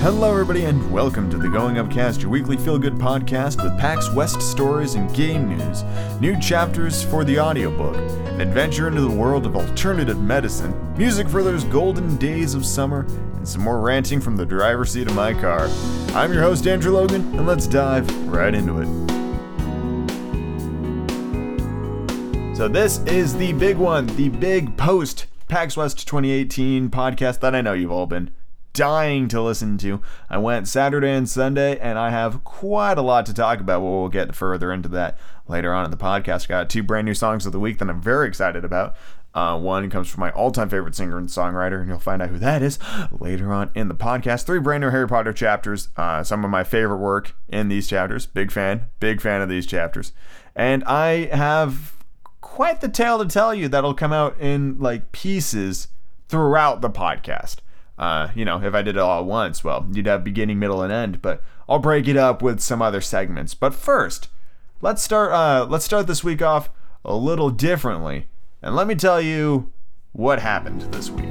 Hello, everybody, and welcome to the Going Upcast, your weekly feel good podcast with PAX West stories and game news, new chapters for the audiobook, an adventure into the world of alternative medicine, music for those golden days of summer, and some more ranting from the driver's seat of my car. I'm your host, Andrew Logan, and let's dive right into it. So, this is the big one, the big post PAX West 2018 podcast that I know you've all been dying to listen to. I went Saturday and Sunday, and I have quite a lot to talk about. We'll get further into that later on in the podcast. I got two brand new songs of the week that I'm very excited about. Uh, one comes from my all time favorite singer and songwriter, and you'll find out who that is later on in the podcast. Three brand new Harry Potter chapters, uh, some of my favorite work in these chapters. Big fan, big fan of these chapters. And I have quite the tale to tell you that'll come out in like pieces throughout the podcast. Uh, you know, if I did it all at once, well, you'd have beginning, middle, and end. But I'll break it up with some other segments. But first, let's start. Uh, let's start this week off a little differently, and let me tell you what happened this week.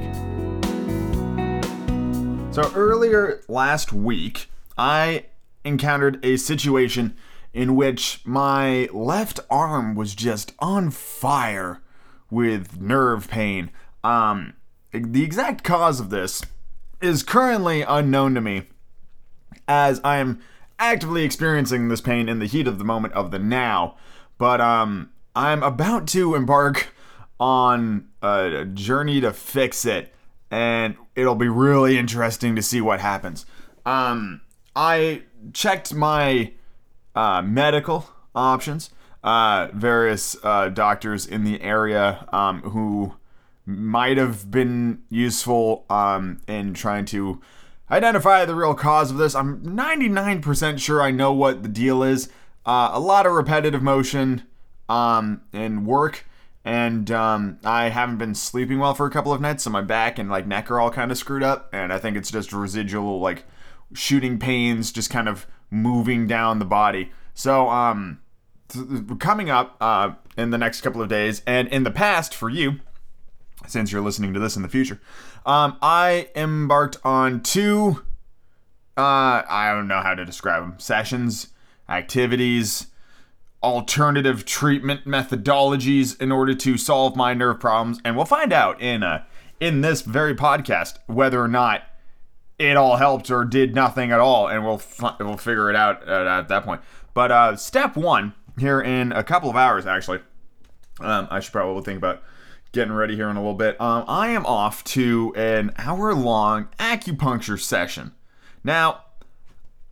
So earlier last week, I encountered a situation in which my left arm was just on fire with nerve pain. Um, the exact cause of this is currently unknown to me, as I am actively experiencing this pain in the heat of the moment of the now. But um, I'm about to embark on a journey to fix it, and it'll be really interesting to see what happens. Um, I checked my uh, medical options. Uh, various uh, doctors in the area um, who might have been useful um, in trying to identify the real cause of this. I'm 99% sure I know what the deal is. Uh, a lot of repetitive motion um, and work, and um, I haven't been sleeping well for a couple of nights, so my back and like neck are all kind of screwed up, and I think it's just residual like shooting pains, just kind of moving down the body. So, um, th- coming up uh, in the next couple of days, and in the past for you, since you're listening to this in the future. Um, I embarked on two, uh, I don't know how to describe them, sessions, activities, alternative treatment methodologies in order to solve my nerve problems. And we'll find out in, uh, in this very podcast whether or not it all helped or did nothing at all. And we'll, fi- we'll figure it out at, at that point. But uh, step one, here in a couple of hours, actually, um, I should probably think about getting ready here in a little bit. Um, I am off to an hour long acupuncture session. Now,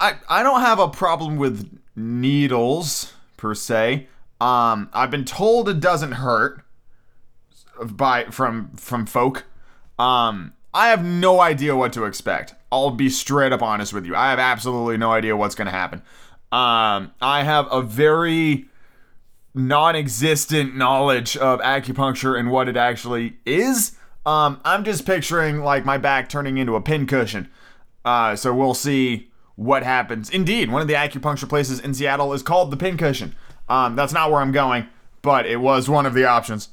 I, I don't have a problem with needles per se. Um, I've been told it doesn't hurt by from from folk. Um, I have no idea what to expect. I'll be straight up honest with you. I have absolutely no idea what's going to happen. Um, I have a very non-existent knowledge of acupuncture and what it actually is. Um, I'm just picturing like my back turning into a pincushion. Uh, so we'll see what happens. Indeed, one of the acupuncture places in Seattle is called the Pincushion. Um, that's not where I'm going, but it was one of the options.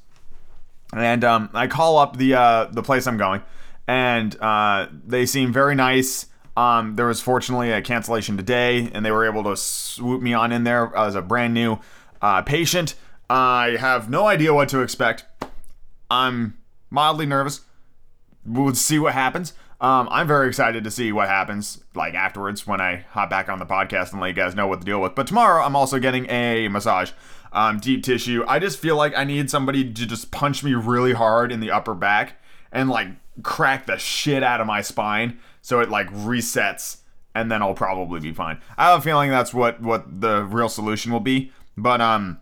And um, I call up the uh, the place I'm going, and uh, they seem very nice. Um, there was fortunately a cancellation today, and they were able to swoop me on in there as a brand new uh, patient. I have no idea what to expect. I'm mildly nervous. We'll see what happens. Um, I'm very excited to see what happens, like afterwards when I hop back on the podcast and let you guys know what to deal with. But tomorrow, I'm also getting a massage, um, deep tissue. I just feel like I need somebody to just punch me really hard in the upper back and like crack the shit out of my spine so it like resets, and then I'll probably be fine. I have a feeling that's what what the real solution will be. But um,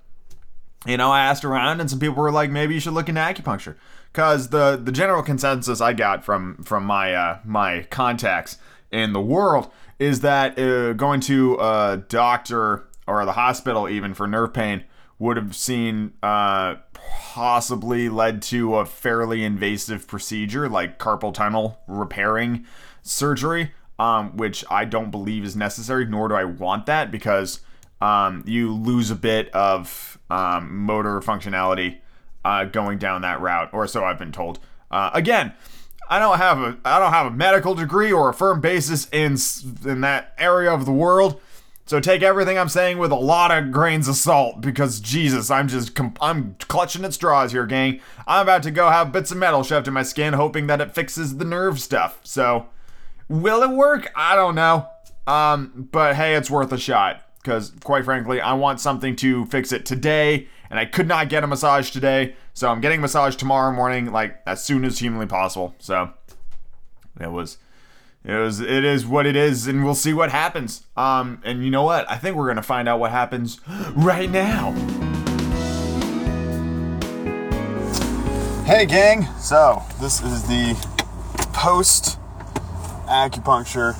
you know, I asked around, and some people were like, maybe you should look into acupuncture, because the the general consensus I got from from my uh, my contacts in the world is that uh, going to a doctor or the hospital even for nerve pain would have seen uh, possibly led to a fairly invasive procedure like carpal tunnel repairing surgery, um, which I don't believe is necessary, nor do I want that because um, you lose a bit of um, motor functionality uh, going down that route, or so I've been told. Uh, again, I don't have a I don't have a medical degree or a firm basis in in that area of the world. So take everything I'm saying with a lot of grains of salt because Jesus, I'm just I'm clutching at straws here, gang. I'm about to go have bits of metal shoved in my skin, hoping that it fixes the nerve stuff. So, will it work? I don't know. Um, but hey, it's worth a shot because, quite frankly, I want something to fix it today, and I could not get a massage today, so I'm getting a massage tomorrow morning, like as soon as humanly possible. So, it was it was it is what it is and we'll see what happens. Um and you know what? I think we're gonna find out what happens right now. Hey gang. So this is the post acupuncture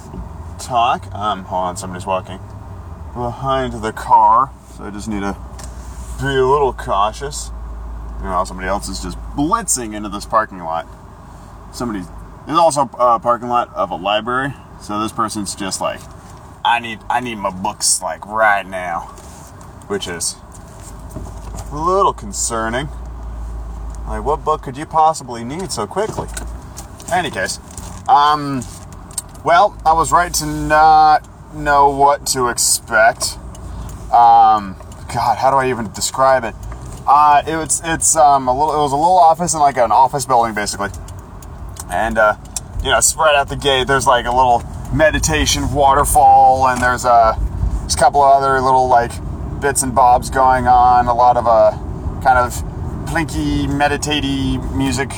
talk. Um hold on somebody's walking behind the car. So i just need to be a little cautious. You know somebody else is just blitzing into this parking lot. Somebody's there's also a parking lot of a library, so this person's just like, I need I need my books like right now, which is a little concerning. Like, what book could you possibly need so quickly? Any case, um, well, I was right to not know what to expect. Um, God, how do I even describe it? Uh, it was it's um a little it was a little office in like an office building basically and, uh, you know, spread out the gate, there's like a little meditation waterfall, and there's a, there's a couple of other little like bits and bobs going on. A lot of uh, kind of plinky, meditatey music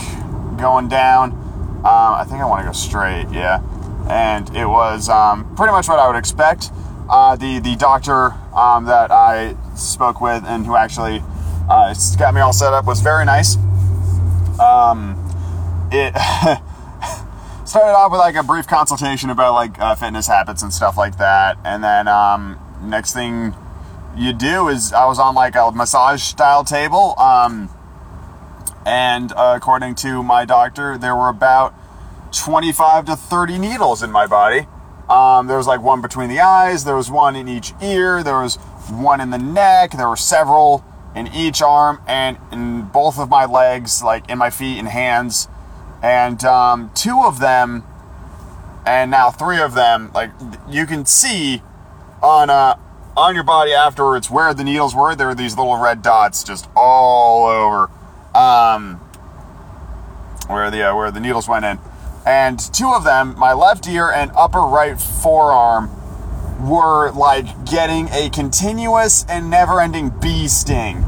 going down. Um, I think I want to go straight, yeah. And it was um, pretty much what I would expect. Uh, the the doctor um, that I spoke with and who actually uh, got me all set up was very nice. Um, it started off with like a brief consultation about like uh, fitness habits and stuff like that, and then um, next thing you do is I was on like a massage style table, um, and uh, according to my doctor, there were about 25 to 30 needles in my body. Um, there was like one between the eyes, there was one in each ear, there was one in the neck, there were several in each arm, and in both of my legs, like in my feet and hands and um, two of them, and now three of them, like you can see on uh, on your body afterwards where the needles were. There were these little red dots just all over, um, where the uh, where the needles went in, and two of them, my left ear and upper right forearm, were like getting a continuous and never-ending bee sting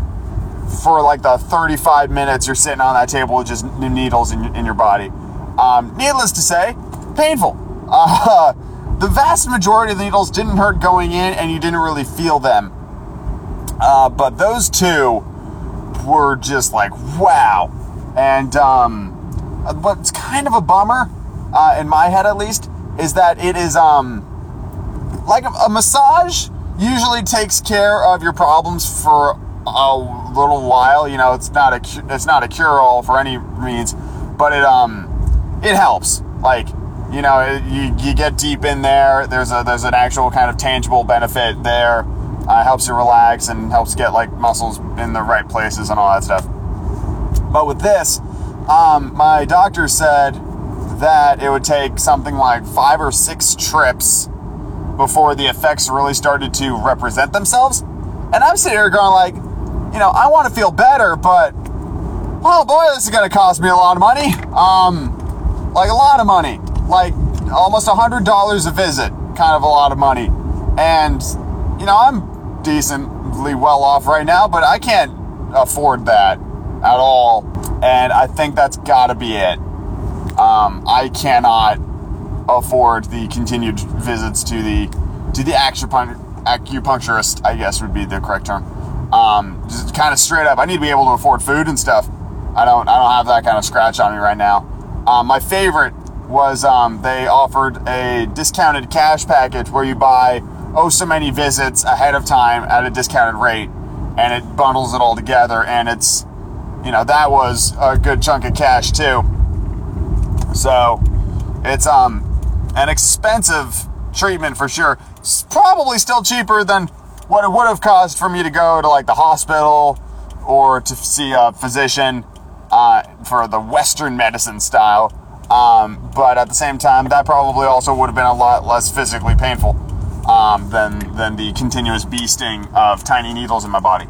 for like the 35 minutes you're sitting on that table with just needles in, in your body. Um, needless to say, painful. Uh, the vast majority of the needles didn't hurt going in and you didn't really feel them. Uh, but those two were just like, wow. And um, what's kind of a bummer, uh, in my head at least, is that it is um, like a, a massage usually takes care of your problems for a little while. You know, it's not a it's not a cure all for any means, but it um it helps. Like you know, it, you you get deep in there. There's a there's an actual kind of tangible benefit there. Uh, helps you relax and helps get like muscles in the right places and all that stuff. But with this, um, my doctor said that it would take something like five or six trips before the effects really started to represent themselves. And I'm sitting here going like, you know, I want to feel better, but oh boy, this is going to cost me a lot of money. Um, like a lot of money, like almost a hundred dollars a visit, kind of a lot of money. And you know, I'm decently well off right now, but I can't afford that at all. And I think that's got to be it. Um, I cannot afford the continued visits to the to the acupuncturist. I guess would be the correct term. Um, just kind of straight up, I need to be able to afford food and stuff. I don't, I don't have that kind of scratch on me right now. Um, my favorite was um, they offered a discounted cash package where you buy oh so many visits ahead of time at a discounted rate, and it bundles it all together, and it's, you know, that was a good chunk of cash too. So, it's um an expensive treatment for sure. It's probably still cheaper than what it would have cost for me to go to like the hospital or to see a physician uh, for the Western medicine style. Um, but at the same time, that probably also would have been a lot less physically painful um, than than the continuous bee sting of tiny needles in my body.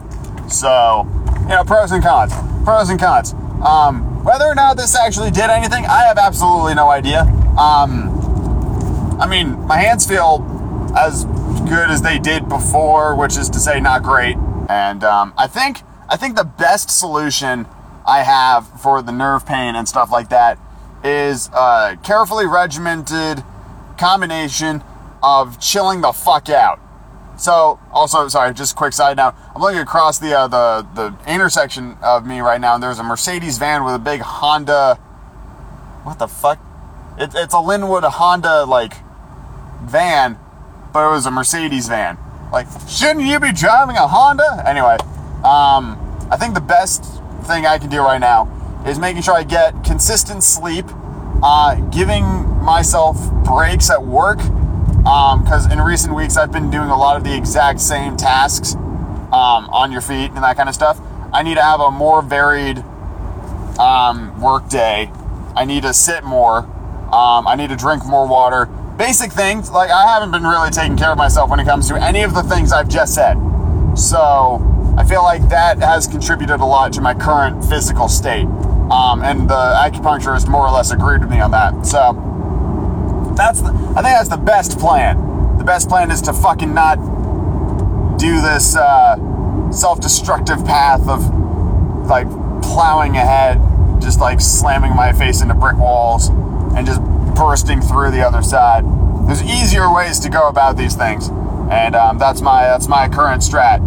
So, you know, pros and cons. Pros and cons. Um, whether or not this actually did anything, I have absolutely no idea. Um, I mean, my hands feel as good as they did before, which is to say, not great. And um, I think I think the best solution I have for the nerve pain and stuff like that is a carefully regimented combination of chilling the fuck out. So, also, sorry, just quick side note. I'm looking across the uh, the the intersection of me right now, and there's a Mercedes van with a big Honda. What the fuck? It, it's a Lynnwood Honda like van, but it was a Mercedes van. Like, shouldn't you be driving a Honda? Anyway, um, I think the best thing I can do right now is making sure I get consistent sleep, uh, giving myself breaks at work, because um, in recent weeks I've been doing a lot of the exact same tasks um, on your feet and that kind of stuff. I need to have a more varied um, work day. I need to sit more. Um, I need to drink more water. Basic things. Like I haven't been really taking care of myself when it comes to any of the things I've just said. So I feel like that has contributed a lot to my current physical state. Um, and the acupuncturist more or less agreed with me on that. So that's the, I think that's the best plan. The best plan is to fucking not do this uh, self-destructive path of like plowing ahead, just like slamming my face into brick walls and just bursting through the other side. There's easier ways to go about these things, and um, that's my that's my current strat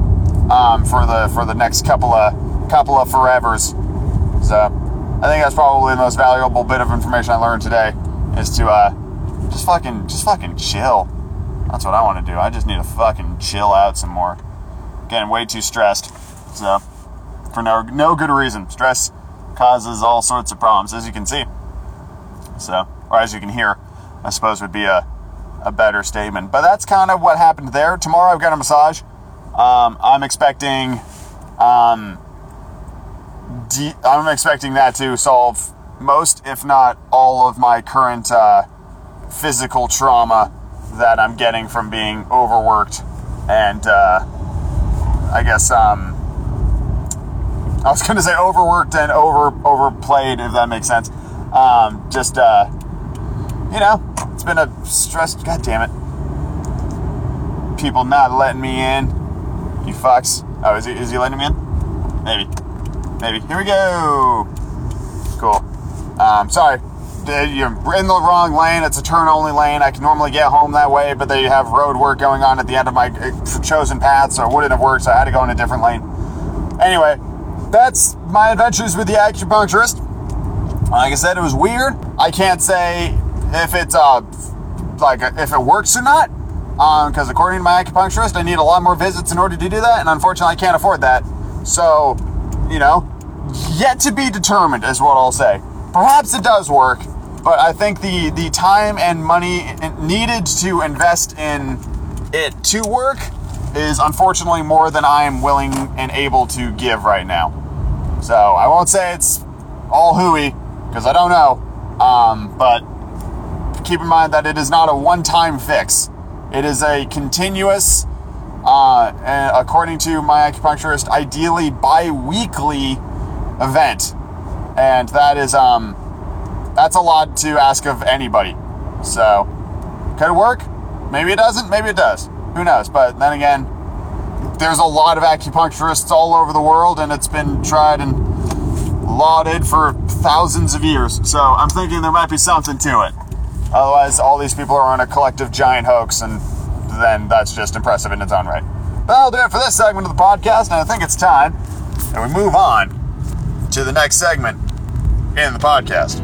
um, for the for the next couple of couple of forevers. So I think that's probably the most valuable bit of information I learned today is to uh, just fucking just fucking chill. That's what I want to do. I just need to fucking chill out some more. Getting way too stressed. So for no no good reason. Stress causes all sorts of problems, as you can see. So, or as you can hear, I suppose would be a, a better statement. But that's kind of what happened there. Tomorrow I've got a massage. Um, I'm expecting, um, de- I'm expecting that to solve most, if not all, of my current uh, physical trauma that I'm getting from being overworked and uh, I guess um, I was going to say overworked and over overplayed, if that makes sense. Um, just uh, you know, it's been a stress. God damn it! People not letting me in. You fucks. Oh, is he, is he letting me in? Maybe. Maybe. Here we go. Cool. Um, sorry. You're in the wrong lane. It's a turn only lane. I can normally get home that way, but they have road work going on at the end of my uh, chosen path, so it wouldn't have worked, so I had to go in a different lane. Anyway, that's my adventures with the acupuncturist. Like I said, it was weird. I can't say if it's uh like if it works or not, because um, according to my acupuncturist, I need a lot more visits in order to do that, and unfortunately, I can't afford that. So, you know, yet to be determined is what I'll say. Perhaps it does work, but I think the the time and money needed to invest in it to work is unfortunately more than I am willing and able to give right now. So I won't say it's all hooey because I don't know, um, but keep in mind that it is not a one-time fix. It is a continuous, uh, according to my acupuncturist, ideally bi-weekly event and that is um that's a lot to ask of anybody. So could it work? Maybe it doesn't. Maybe it does. Who knows? But then again, there's a lot of acupuncturists all over the world, and it's been tried and lauded for thousands of years. So I'm thinking there might be something to it. Otherwise, all these people are on a collective giant hoax, and then that's just impressive in its own right. But that'll do it for this segment of the podcast, and I think it's time that we move on to the next segment in the podcast.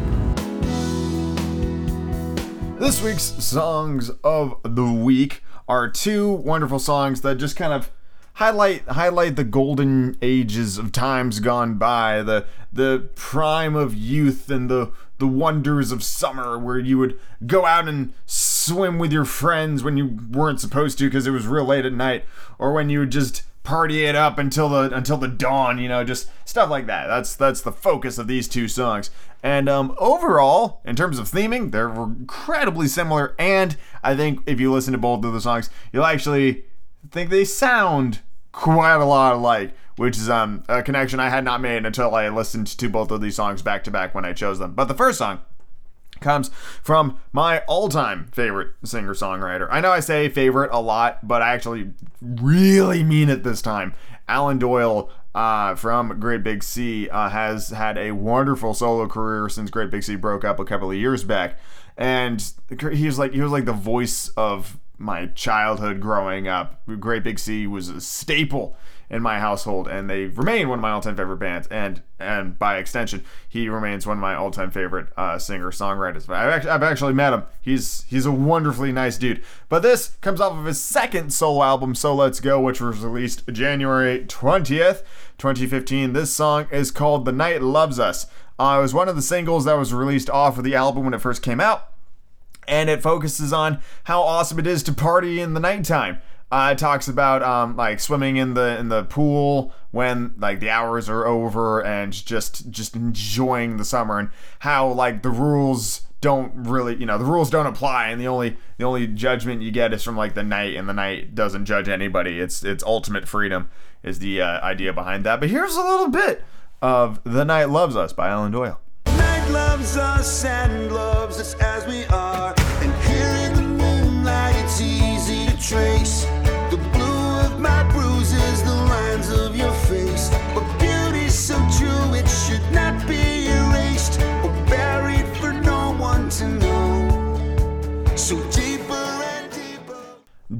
This week's songs of the week are two wonderful songs that just kind of highlight highlight the golden ages of times gone by, the the prime of youth and the the wonders of summer where you would go out and swim with your friends when you weren't supposed to because it was real late at night or when you would just party it up until the until the dawn, you know, just stuff like that. That's that's the focus of these two songs. And um, overall, in terms of theming, they're incredibly similar. And I think if you listen to both of the songs, you'll actually think they sound quite a lot alike, which is um, a connection I had not made until I listened to both of these songs back to back when I chose them. But the first song comes from my all-time favorite singer-songwriter. I know I say favorite a lot, but I actually really mean it this time. Alan Doyle uh, from Great Big Sea uh, has had a wonderful solo career since Great Big Sea broke up a couple of years back, and he was like he was like the voice of my childhood growing up. Great Big Sea was a staple in my household, and they remain one of my all-time favorite bands. And and by extension, he remains one of my all-time favorite uh, singer-songwriters. I've actually, I've actually met him. He's he's a wonderfully nice dude. But this comes off of his second solo album, So Let's Go, which was released January twentieth, 2015. This song is called "The Night Loves Us." Uh, it was one of the singles that was released off of the album when it first came out and it focuses on how awesome it is to party in the nighttime. Uh, it talks about um, like swimming in the in the pool when like the hours are over and just just enjoying the summer and how like the rules don't really you know the rules don't apply and the only the only judgment you get is from like the night and the night doesn't judge anybody. It's it's ultimate freedom is the uh, idea behind that. But here's a little bit of the night loves us by alan doyle. Night loves us and loves us as we are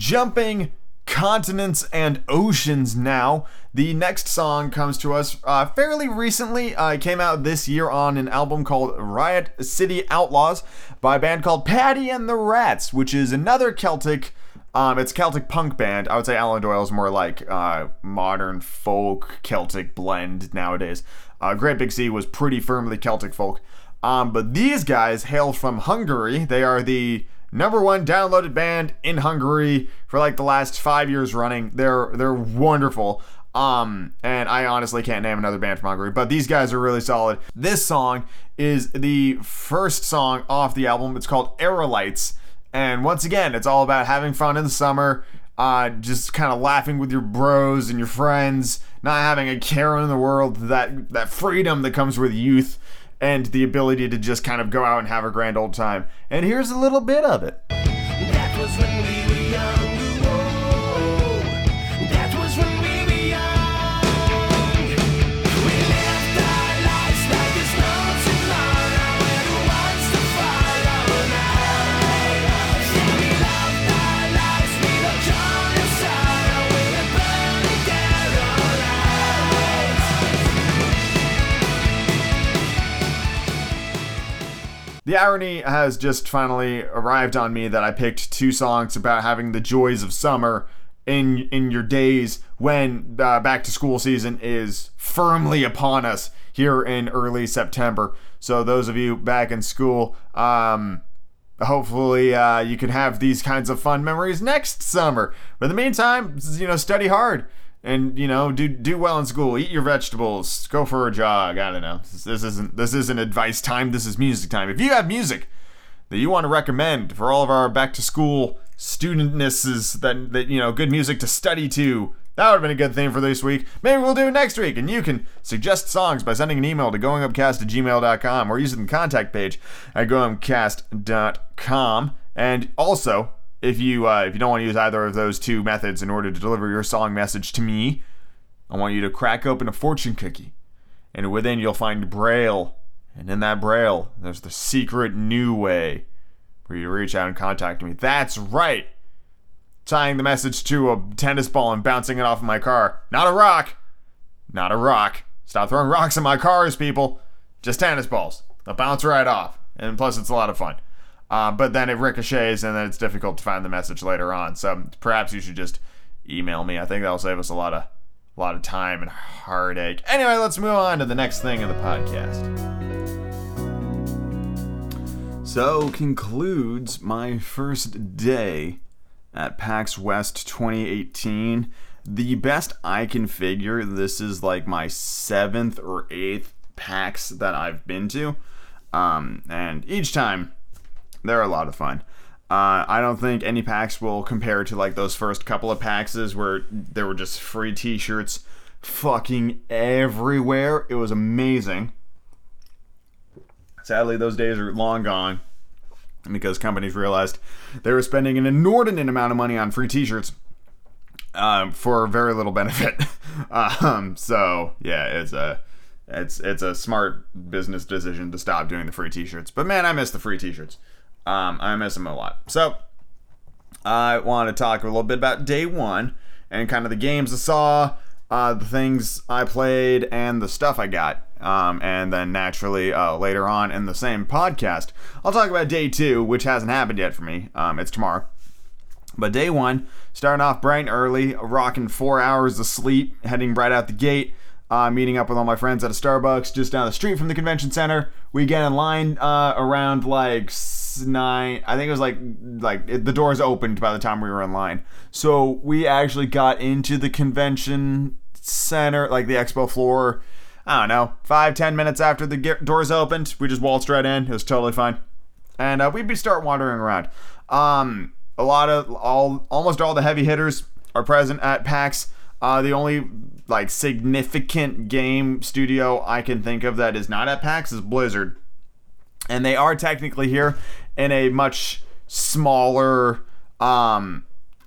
jumping continents and oceans now. The next song comes to us uh, fairly recently. Uh, it came out this year on an album called Riot City Outlaws by a band called Paddy and the Rats, which is another Celtic. Um, it's Celtic punk band. I would say Alan Doyle is more like uh, modern folk Celtic blend nowadays. Uh, Great Big Sea was pretty firmly Celtic folk. Um, but these guys hail from Hungary. They are the number one downloaded band in Hungary for like the last five years running. They're they're wonderful. Um, and I honestly can't name another band from Hungary, but these guys are really solid. This song is the first song off the album. It's called Aerolites. And once again, it's all about having fun in the summer, uh, just kind of laughing with your bros and your friends, not having a care in the world, that that freedom that comes with youth and the ability to just kind of go out and have a grand old time. And here's a little bit of it. The irony has just finally arrived on me that I picked two songs about having the joys of summer in in your days when uh, back to school season is firmly upon us here in early September. So those of you back in school, um, hopefully uh, you can have these kinds of fun memories next summer. But in the meantime, you know, study hard and you know do do well in school eat your vegetables go for a jog i don't know this, this isn't this isn't advice time this is music time if you have music that you want to recommend for all of our back to school studentnesses that that you know good music to study to that would have been a good thing for this week. Maybe we'll do it next week. And you can suggest songs by sending an email to goingupcast at gmail.com or using the contact page at goingupcast.com. And also, if you uh, if you don't want to use either of those two methods in order to deliver your song message to me, I want you to crack open a fortune cookie, and within you'll find Braille, and in that Braille there's the secret new way for you to reach out and contact me. That's right, tying the message to a tennis ball and bouncing it off of my car, not a rock, not a rock. Stop throwing rocks in my cars, people. Just tennis balls. They'll bounce right off, and plus it's a lot of fun. Uh, but then it ricochets and then it's difficult to find the message later on. So perhaps you should just email me. I think that'll save us a lot of a lot of time and heartache. Anyway, let's move on to the next thing in the podcast. So concludes my first day at PAX West 2018. the best I can figure, this is like my seventh or eighth PAX that I've been to. Um, and each time, they're a lot of fun. Uh, I don't think any PAX will compare to like those first couple of PAXs where there were just free t shirts fucking everywhere. It was amazing. Sadly, those days are long gone because companies realized they were spending an inordinate amount of money on free t shirts um, for very little benefit. um, so yeah, it's a it's it's a smart business decision to stop doing the free T-shirts. But man, I miss the free T-shirts. Um, I miss him a lot. So I want to talk a little bit about day one and kind of the games I saw, uh, the things I played, and the stuff I got. Um, and then naturally uh, later on in the same podcast, I'll talk about day two, which hasn't happened yet for me. Um, it's tomorrow. But day one, starting off bright and early, rocking four hours of sleep, heading right out the gate, uh, meeting up with all my friends at a Starbucks just down the street from the convention center. We get in line uh, around like nine. I think it was like like it, the doors opened by the time we were in line. So we actually got into the convention center, like the expo floor. I don't know, five ten minutes after the doors opened. We just waltzed right in. It was totally fine, and uh, we'd be start wandering around. Um, a lot of all almost all the heavy hitters are present at PAX. Uh, the only like significant game studio I can think of that is not at PAX is Blizzard, and they are technically here in a much smaller um,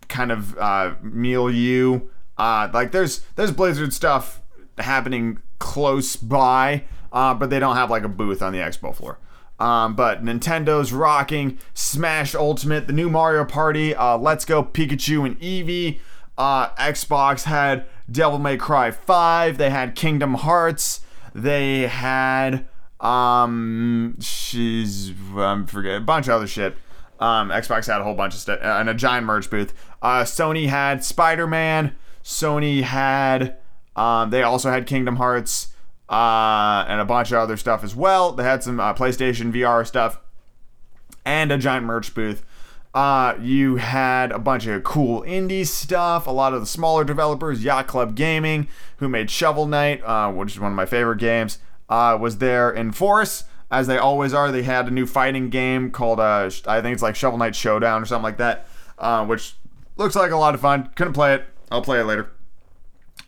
kind of uh, milieu. Uh, like there's there's Blizzard stuff happening close by, uh, but they don't have like a booth on the expo floor. Um, but Nintendo's rocking Smash Ultimate, the new Mario Party, uh, Let's Go Pikachu and Eevee. Uh, Xbox had Devil May Cry 5. They had Kingdom Hearts. They had um, she's um, forget a bunch of other shit. Um, Xbox had a whole bunch of stuff and a giant merch booth. Uh, Sony had Spider Man. Sony had um, they also had Kingdom Hearts uh, and a bunch of other stuff as well. They had some uh, PlayStation VR stuff and a giant merch booth. Uh, you had a bunch of cool indie stuff. A lot of the smaller developers, Yacht Club Gaming, who made Shovel Knight, uh, which is one of my favorite games, uh, was there in force. As they always are, they had a new fighting game called, uh, I think it's like Shovel Knight Showdown or something like that, uh, which looks like a lot of fun. Couldn't play it. I'll play it later.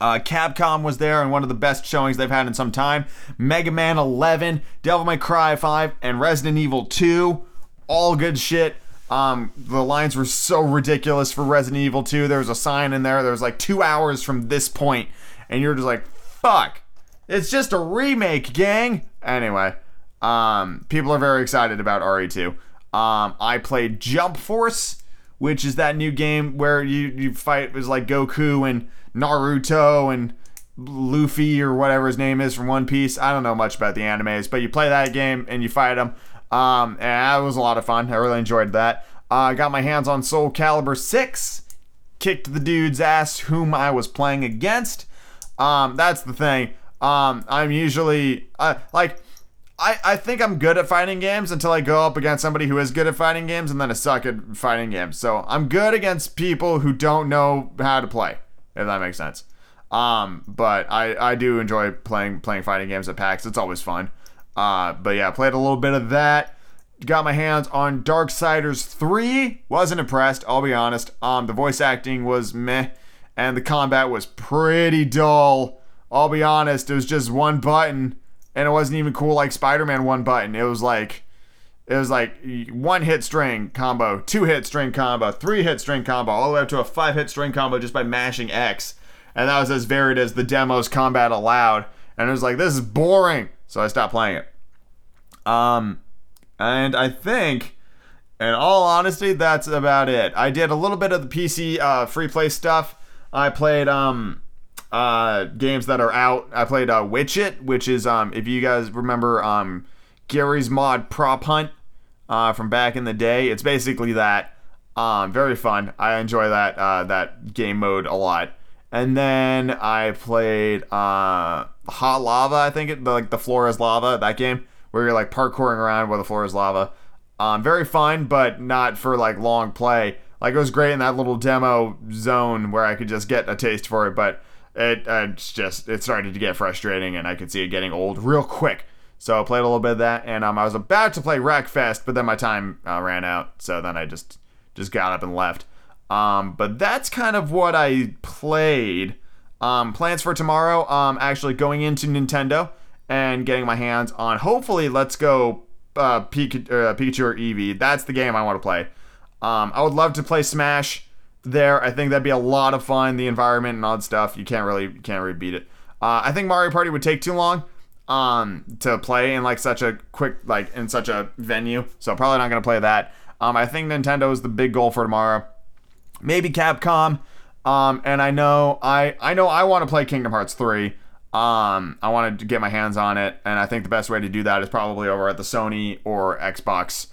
Uh, Capcom was there and one of the best showings they've had in some time. Mega Man 11, Devil May Cry 5, and Resident Evil 2. All good shit. Um, the lines were so ridiculous for Resident Evil 2. There was a sign in there. There was like two hours from this point, and you're just like, fuck. It's just a remake, gang. Anyway, um, people are very excited about RE2. Um, I played Jump Force, which is that new game where you, you fight as like Goku and Naruto and Luffy or whatever his name is from One Piece. I don't know much about the animes, but you play that game and you fight them. Um, and that was a lot of fun. I really enjoyed that. I uh, got my hands on Soul Calibur 6, kicked the dude's ass whom I was playing against. Um, that's the thing. Um, I'm usually uh, like I, I think I'm good at fighting games until I go up against somebody who is good at fighting games and then I suck at fighting games. So I'm good against people who don't know how to play if that makes sense. Um, but I, I do enjoy playing playing fighting games at PAX. It's always fun. Uh, but yeah, played a little bit of that. Got my hands on Darksiders 3. Wasn't impressed, I'll be honest. Um, the voice acting was meh, and the combat was pretty dull. I'll be honest, it was just one button, and it wasn't even cool like Spider-Man one button. It was like it was like one hit string combo, two hit string combo, three hit string combo, all the way up to a five hit string combo just by mashing X. And that was as varied as the demo's combat allowed. And it was like, this is boring. So I stopped playing it. Um, and I think, in all honesty, that's about it. I did a little bit of the PC uh, free play stuff. I played um, uh, games that are out. I played uh, Witch It, which is, um, if you guys remember, um, Garry's Mod Prop Hunt uh, from back in the day. It's basically that. Um, very fun. I enjoy that uh, that game mode a lot. And then I played uh, Hot Lava. I think it like the floor is lava. That game where you're like parkouring around where the floor is lava. Um, very fun, but not for like long play. Like it was great in that little demo zone where I could just get a taste for it, but it it's just it started to get frustrating, and I could see it getting old real quick. So I played a little bit of that, and um, I was about to play Wreckfest, but then my time uh, ran out, so then I just just got up and left. Um, but that's kind of what I played. Um, plans for tomorrow, um, actually going into Nintendo and getting my hands on. Hopefully, let's go uh, Pikachu, uh, Pikachu or Eevee. That's the game I want to play. Um, I would love to play Smash there. I think that'd be a lot of fun. The environment and all that stuff. You can't really can't really beat it. Uh, I think Mario Party would take too long um, to play in like such a quick like in such a venue. So probably not gonna play that. Um, I think Nintendo is the big goal for tomorrow. Maybe Capcom. Um, and I know I I know I want to play Kingdom Hearts 3. Um, I want to get my hands on it, and I think the best way to do that is probably over at the Sony or Xbox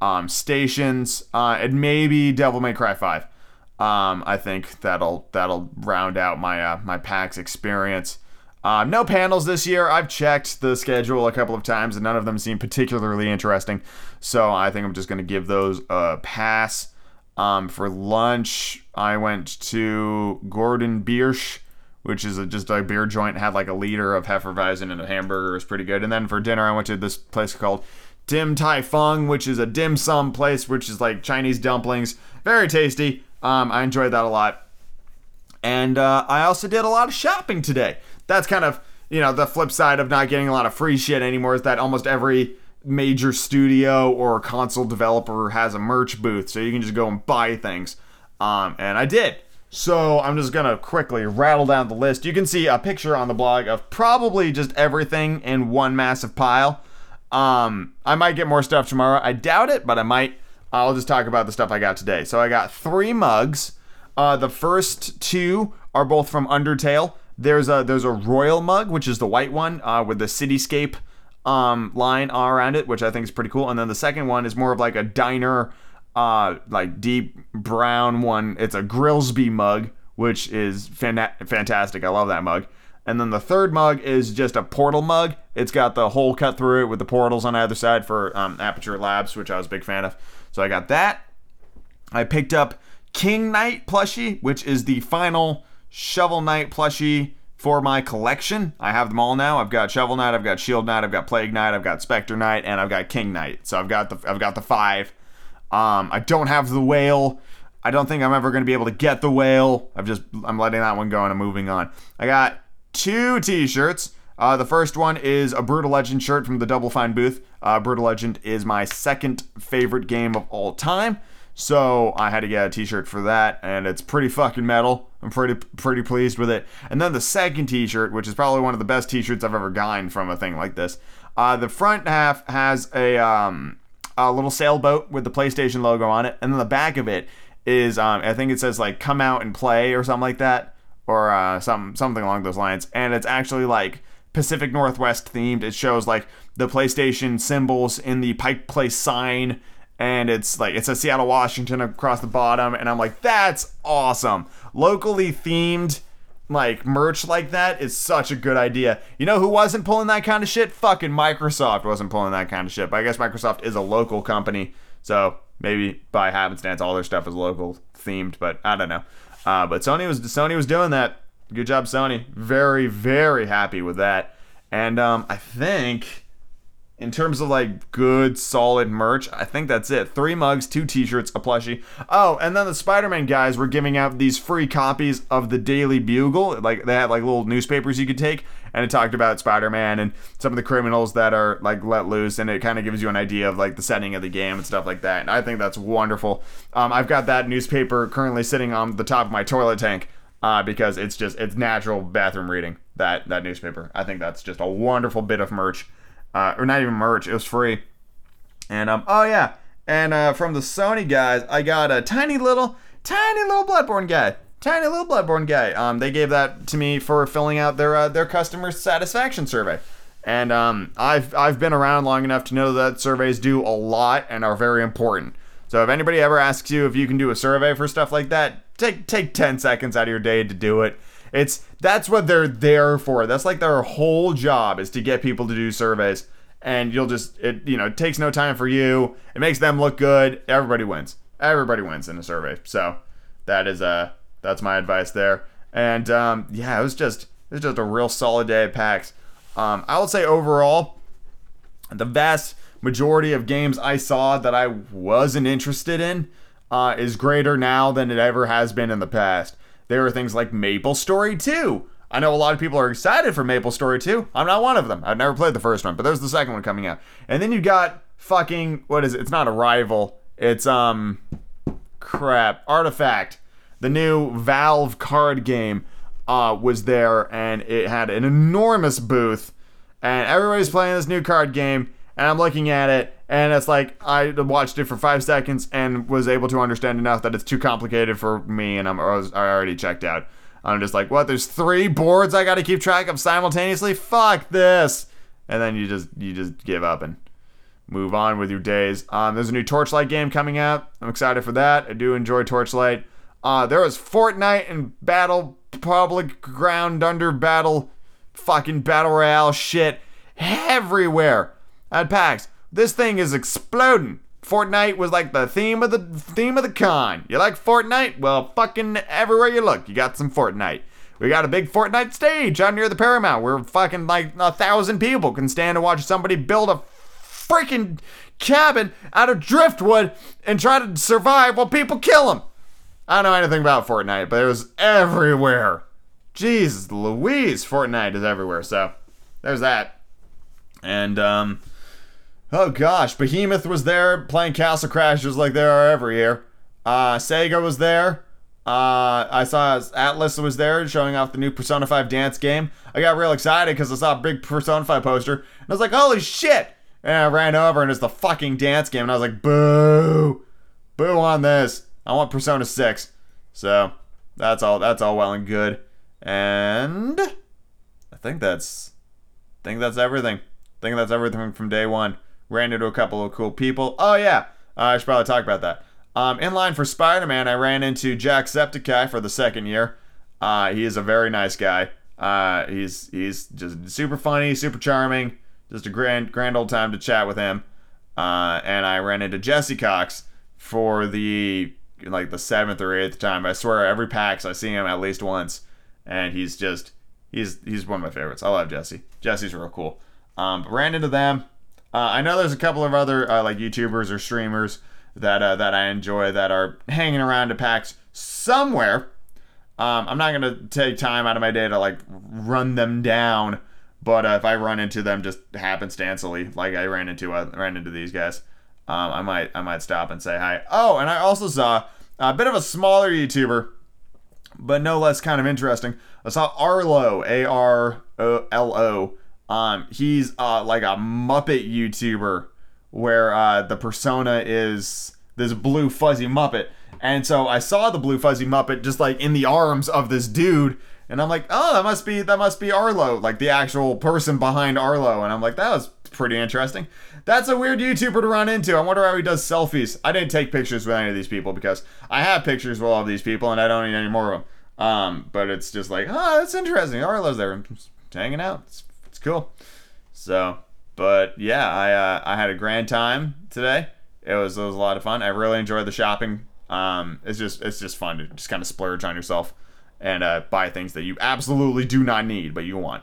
um, stations, uh, and maybe Devil May Cry 5. Um, I think that'll that'll round out my uh, my PAX experience. Uh, no panels this year. I've checked the schedule a couple of times, and none of them seem particularly interesting. So I think I'm just going to give those a pass. Um, for lunch, I went to Gordon Biersch, which is a, just a beer joint. Had like a liter of Hefeweizen and a hamburger. It was pretty good. And then for dinner, I went to this place called Din Tai Fung, which is a dim sum place, which is like Chinese dumplings. Very tasty. Um, I enjoyed that a lot. And uh, I also did a lot of shopping today. That's kind of, you know, the flip side of not getting a lot of free shit anymore is that almost every major studio or console developer has a merch booth. So you can just go and buy things. Um, and I did. So I'm just gonna quickly rattle down the list. You can see a picture on the blog of probably just everything in one massive pile. Um, I might get more stuff tomorrow. I doubt it, but I might. I'll just talk about the stuff I got today. So I got three mugs. Uh, the first two are both from Undertale. There's a there's a royal mug, which is the white one uh, with the cityscape um, line around it, which I think is pretty cool. And then the second one is more of like a diner, uh, like deep brown one. It's a Grillby's mug, which is fan- fantastic. I love that mug. And then the third mug is just a portal mug. It's got the hole cut through it with the portals on either side for um, Aperture Labs, which I was a big fan of. So I got that. I picked up King Knight plushie, which is the final Shovel Knight plushie for my collection. I have them all now. I've got Shovel Knight, I've got Shield Knight, I've got Plague Knight, I've got Spectre Knight, and I've got King Knight. So I've got the I've got the five. Um, I don't have the whale. I don't think I'm ever going to be able to get the whale. I've just I'm letting that one go and I'm moving on. I got two T-shirts. Uh, the first one is a Brutal Legend shirt from the Double Fine booth. Uh, Brutal Legend is my second favorite game of all time, so I had to get a T-shirt for that, and it's pretty fucking metal. I'm pretty pretty pleased with it. And then the second T-shirt, which is probably one of the best T-shirts I've ever gotten from a thing like this. Uh, the front half has a um, a little sailboat with the PlayStation logo on it, and then the back of it is um, I think it says like "Come out and play" or something like that, or uh, some something along those lines. And it's actually like Pacific Northwest themed. It shows like the PlayStation symbols in the Pike Place sign, and it's like it's a Seattle, Washington across the bottom. And I'm like, that's awesome. Locally themed like merch like that is such a good idea. You know who wasn't pulling that kind of shit? Fucking Microsoft wasn't pulling that kind of shit. But I guess Microsoft is a local company, so maybe by happenstance all their stuff is local themed. But I don't know. Uh, but Sony was Sony was doing that Good job, Sony. Very, very happy with that. And um, I think in terms of like good solid merch i think that's it. Three mugs two t-shirts a plushie. Oh and then the spider-man guys were giving out these free copies of the daily bugle. Like they had like little newspapers you could take and it talked about spider-man and some of the criminals that are like let loose and it kind of gives you an idea of like the setting of the game and stuff like that. And i think that's wonderful. Um, i've got that newspaper currently sitting on the top of my toilet tank uh, because it's just it's natural bathroom reading that that newspaper. I think that's just a wonderful bit of merch, uh, or not even merch. It was free, and um oh yeah, and uh, from the Sony guys, I got a tiny little tiny little Bloodborne guy. Tiny little Bloodborne guy. Um, they gave that to me for filling out their uh, their customer satisfaction survey, and um, I've I've been around long enough to know that surveys do a lot and are very important. So if anybody ever asks you if you can do a survey for stuff like that, take take 10 seconds out of your day to do it. It's that's what they're there for. That's like their whole job is to get people to do surveys. And you'll just it you know, it takes no time for you. It makes them look good. Everybody wins. everybody wins in a survey. So that is uh that's my advice there. And um, yeah, it was just it was just a real solid day at PAX. Um, I would say overall, the vast majority of games I saw that I wasn't interested in uh, is greater now than it ever has been in the past. There are things like Maple Story 2. I know a lot of people are excited for Maple Story 2. I'm not one of them. I've never played the first one, but there's the second one coming out. And then you got fucking what is it? It's not a rival. It's um crap. Artifact. The new Valve card game uh, was there and it had an enormous booth and everybody's playing this new card game and I'm looking at it and it's like I watched it for five seconds and was able to understand enough that it's too complicated for me and I'm I, already checked out. I'm just like, what? There's three boards I got to keep track of simultaneously. Fuck this! And then you just you just give up and move on with your days. Um, there's a new Torchlight game coming out. I'm excited for that. I do enjoy Torchlight. Uh, there was Fortnite and Battle Public Ground Under Battle, fucking Battle Royale shit everywhere at PAX. This thing is exploding. Fortnite was like the theme of the theme of the con. You like Fortnite? Well, fucking everywhere you look, you got some Fortnite. We got a big Fortnite stage out near the Paramount where fucking like a thousand people can stand and watch somebody build a freaking cabin out of driftwood and try to survive while people kill them. I don't know anything about Fortnite, but it was everywhere. Jesus Louise, Fortnite is everywhere. So there's that. And um Oh gosh, Behemoth was there playing Castle Crashers like they are every year. Uh, Sega was there. Uh, I saw Atlus was there showing off the new Persona 5 dance game. I got real excited because I saw a big Persona 5 poster. And I was like, holy shit! And I ran over and it's the fucking dance game. And I was like, boo! Boo on this. I want Persona 6. So, that's all that's all well and good. And I think that's I think that's everything. I think that's everything from day one. Ran into a couple of cool people. Oh yeah, uh, I should probably talk about that. Um, in line for Spider-Man, I ran into Jack Jacksepticeye for the second year. Uh, he is a very nice guy. Uh, he's he's just super funny, super charming. Just a grand grand old time to chat with him. Uh, and I ran into Jesse Cox for the like the seventh or eighth time. I swear, every PAX I see him at least once, and he's just he's he's one of my favorites. I love Jesse. Jesse's real cool. Um, ran into them. Uh, I know there's a couple of other uh, like YouTubers or streamers that uh, that I enjoy that are hanging around at PAX somewhere. Um, I'm not gonna take time out of my day to like run them down, but uh, if I run into them just happenstancely, like I ran into uh, ran into these guys, um, I might I might stop and say hi. Oh, and I also saw a bit of a smaller YouTuber, but no less kind of interesting. I saw Arlo, A R L O. Um, he's uh, like a Muppet YouTuber where uh, the persona is this blue fuzzy Muppet. And so I saw the blue fuzzy Muppet just like in the arms of this dude. And I'm like, oh, that must be that must be Arlo, like the actual person behind Arlo. And I'm like, that was pretty interesting. That's a weird YouTuber to run into. I wonder how he does selfies. I didn't take pictures with any of these people because I have pictures with all of these people and I don't need any more of them. Um, but it's just like, oh, that's interesting. Arlo's there, just hanging out. It's cool. So, but yeah, I uh, I had a grand time today. It was it was a lot of fun. I really enjoyed the shopping. Um, it's just it's just fun to just kind of splurge on yourself and uh, buy things that you absolutely do not need, but you want,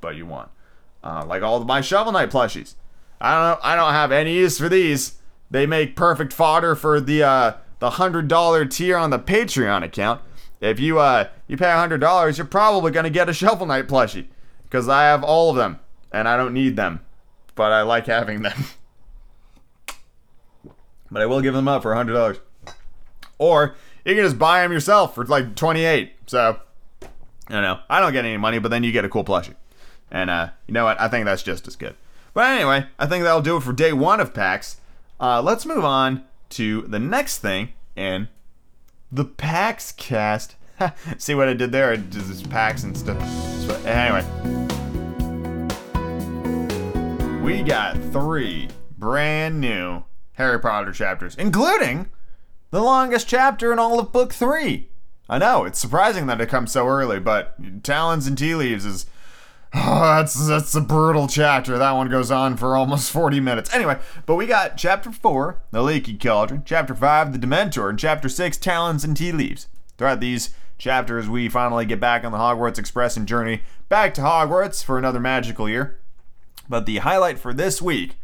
but you want. Uh, like all of my Shovel Knight plushies. I don't I don't have any use for these. They make perfect fodder for the uh, the hundred dollar tier on the Patreon account. If you uh you pay hundred dollars, you're probably gonna get a Shovel Knight plushie because I have all of them and I don't need them, but I like having them. but I will give them up for hundred dollars, or you can just buy them yourself for like twenty eight. So, you know, I don't get any money, but then you get a cool plushie, and uh, you know what? I think that's just as good. But anyway, I think that'll do it for day one of PAX. Uh, let's move on to the next thing in the PAX cast. See what I did there? Did this PAX and stuff. Anyway, we got three brand new Harry Potter chapters, including the longest chapter in all of Book Three. I know it's surprising that it comes so early, but Talons and Tea Leaves is Oh, that's that's a brutal chapter. That one goes on for almost 40 minutes. Anyway, but we got chapter 4, The Leaky Cauldron, chapter 5, The Dementor, and chapter 6, Talons and Tea Leaves. Throughout these chapters, we finally get back on the Hogwarts Express and journey back to Hogwarts for another magical year. But the highlight for this week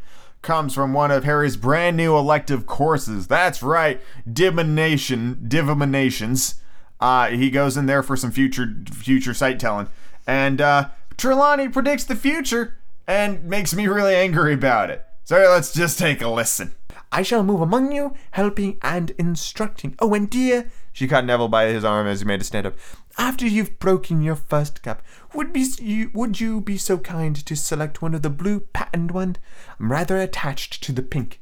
comes from one of Harry's brand new elective courses. That's right, divination, divinations. Uh, he goes in there for some future future sight telling, and uh, Trelawney predicts the future and makes me really angry about it. So let's just take a listen. I shall move among you, helping and instructing. Oh, and dear, she caught Neville by his arm as he made a stand up. After you've broken your first cup, would be you, would you be so kind to select one of the blue patterned one? I'm rather attached to the pink.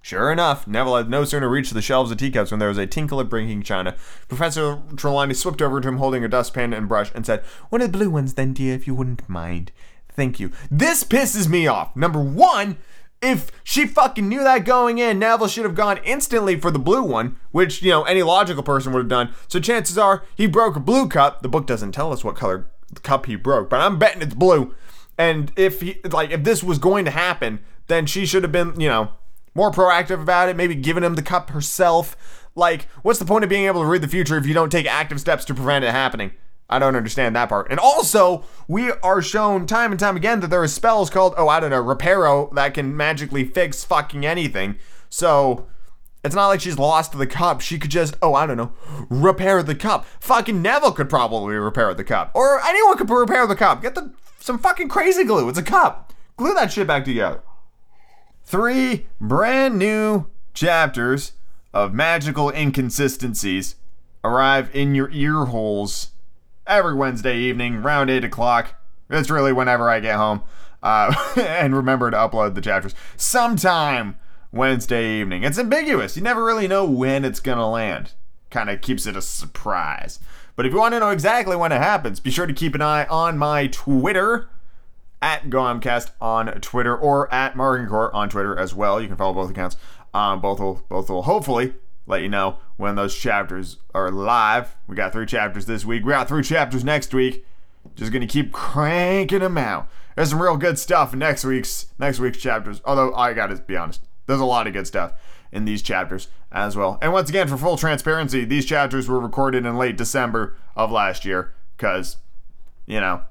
Sure enough, Neville had no sooner reached the shelves of teacups when there was a tinkle of breaking china. Professor Trelawney swept over to him holding a dustpan and brush and said, One of the blue ones, then, dear, if you wouldn't mind. Thank you. This pisses me off. Number one, if she fucking knew that going in, Neville should have gone instantly for the blue one, which, you know, any logical person would have done. So chances are he broke a blue cup. The book doesn't tell us what color cup he broke, but I'm betting it's blue. And if he, like, if this was going to happen, then she should have been, you know, more proactive about it, maybe giving him the cup herself. Like, what's the point of being able to read the future if you don't take active steps to prevent it happening? I don't understand that part. And also, we are shown time and time again that there are spells called, oh, I don't know, Reparo that can magically fix fucking anything. So, it's not like she's lost the cup. She could just, oh, I don't know, repair the cup. Fucking Neville could probably repair the cup. Or anyone could repair the cup. Get the some fucking crazy glue. It's a cup. Glue that shit back together. Three brand new chapters of magical inconsistencies arrive in your ear holes every Wednesday evening around 8 o'clock. It's really whenever I get home. Uh, and remember to upload the chapters sometime Wednesday evening. It's ambiguous. You never really know when it's going to land. Kind of keeps it a surprise. But if you want to know exactly when it happens, be sure to keep an eye on my Twitter at GoMcast on Twitter or at Margincore on Twitter as well. You can follow both accounts. Um, both will both will hopefully let you know when those chapters are live. We got three chapters this week. We got three chapters next week. Just gonna keep cranking them out. There's some real good stuff in next week's next week's chapters. Although I gotta be honest, there's a lot of good stuff in these chapters as well. And once again, for full transparency, these chapters were recorded in late December of last year because, you know,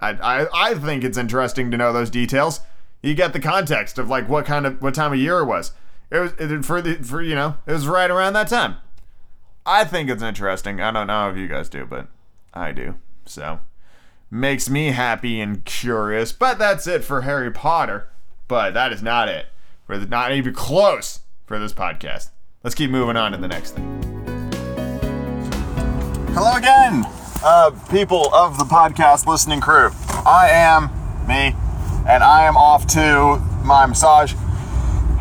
I, I, I think it's interesting to know those details. You get the context of like what kind of what time of year it was. It was it, for the for you know it was right around that time. I think it's interesting. I don't know if you guys do, but I do. So makes me happy and curious. But that's it for Harry Potter. But that is not it. The, not even close for this podcast. Let's keep moving on to the next thing. Hello again uh, people of the podcast listening crew. I am me, and I am off to my massage.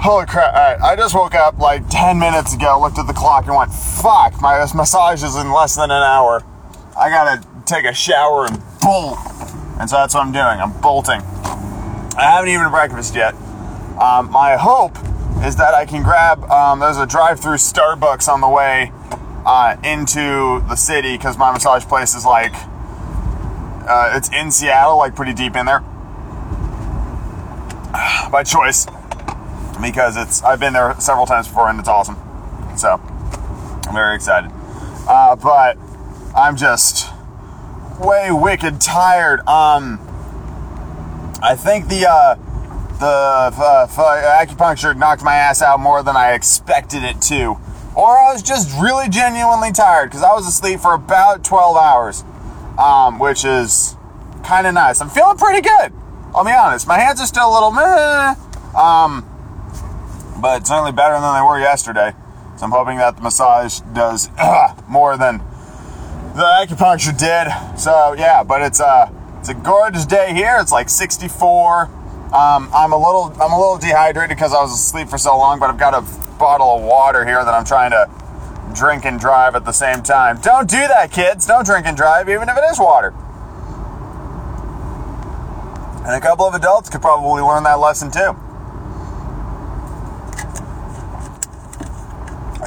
Holy crap! All right, I just woke up like 10 minutes ago, looked at the clock, and went, "Fuck! My massage is in less than an hour. I gotta take a shower and bolt." And so that's what I'm doing. I'm bolting. I haven't even breakfast yet. Um, my hope is that I can grab. Um, there's a drive-through Starbucks on the way uh, into the city because my massage place is like uh, it's in Seattle, like pretty deep in there. By choice, because it's I've been there several times before and it's awesome. So I'm very excited. Uh, but I'm just way wicked tired. Um, I think the uh, the uh, acupuncture knocked my ass out more than I expected it to or I was just really genuinely tired because I was asleep for about 12 hours, um, which is kind of nice. I'm feeling pretty good. I'll be honest. My hands are still a little meh, um, but it's certainly better than they were yesterday. So I'm hoping that the massage does more than the acupuncture did. So yeah, but it's a uh, it's a gorgeous day here. It's like 64. Um, I'm a little I'm a little dehydrated because I was asleep for so long, but I've got a bottle of water here that I'm trying to drink and drive at the same time. Don't do that, kids. Don't drink and drive, even if it is water. And a couple of adults could probably learn that lesson too.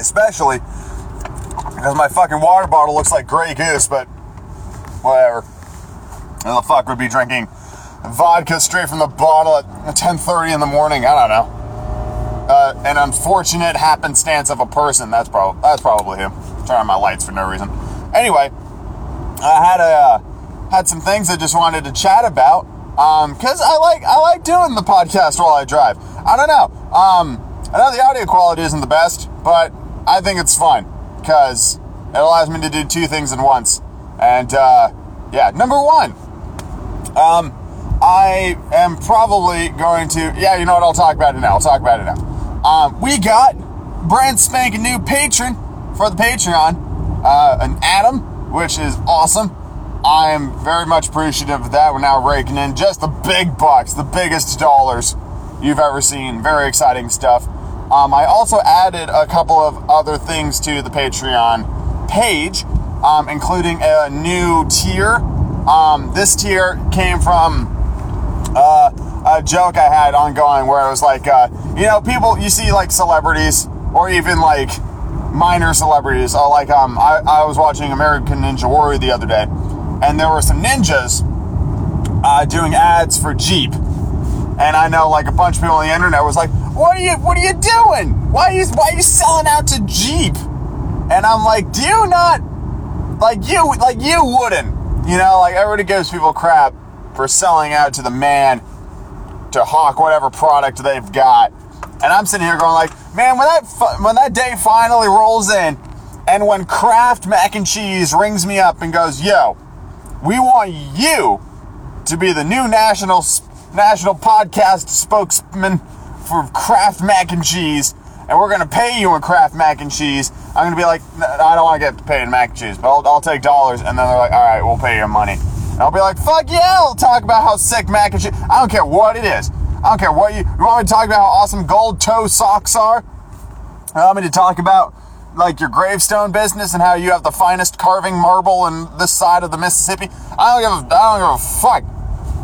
Especially because my fucking water bottle looks like Grey Goose, but whatever. Who the fuck would be drinking vodka straight from the bottle at 10:30 in the morning? I don't know. Uh, an unfortunate happenstance of a person. That's probably that's probably him. Turn on my lights for no reason. Anyway, I had a uh, had some things I just wanted to chat about because I like I like doing the podcast while I drive. I don't know. Um, I know the audio quality isn't the best, but I think it's fun because it allows me to do two things in once. And uh, yeah, number one, um, I am probably going to. Yeah, you know what? I'll talk about it now. I'll talk about it now. Um, we got brand spanking new patron for the Patreon, uh, an Adam, which is awesome. I'm very much appreciative of that. We're now raking in just the big bucks, the biggest dollars you've ever seen. Very exciting stuff. Um, I also added a couple of other things to the Patreon page, um, including a new tier. Um, this tier came from uh, a joke I had ongoing where it was like, uh, you know, people you see like celebrities or even like minor celebrities. Uh, like um, I, I was watching American Ninja Warrior the other day, and there were some ninjas uh, doing ads for Jeep. And I know like a bunch of people on the internet was like, "What are you? What are you doing? Why are you? Why are you selling out to Jeep?" And I'm like, "Do you not like you? Like you wouldn't? You know, like everybody gives people crap for selling out to the man to hawk whatever product they've got." And I'm sitting here going like, "Man, when that when that day finally rolls in, and when Kraft mac and cheese rings me up and goes, "Yo, we want you to be the new national national podcast spokesman for Kraft mac and cheese, and we're gonna pay you in Kraft mac and cheese." I'm gonna be like, "N- "I don't want to get paid in mac and cheese, but I'll, I'll take dollars." And then they're like, "All right, we'll pay you money." And I'll be like, "Fuck yeah!" I'll talk about how sick mac and cheese. I don't care what it is. I don't care what you, you want me to talk about how awesome gold toe socks are. You want me to talk about like your gravestone business and how you have the finest carving marble in this side of the Mississippi? I don't give a, I don't give a fuck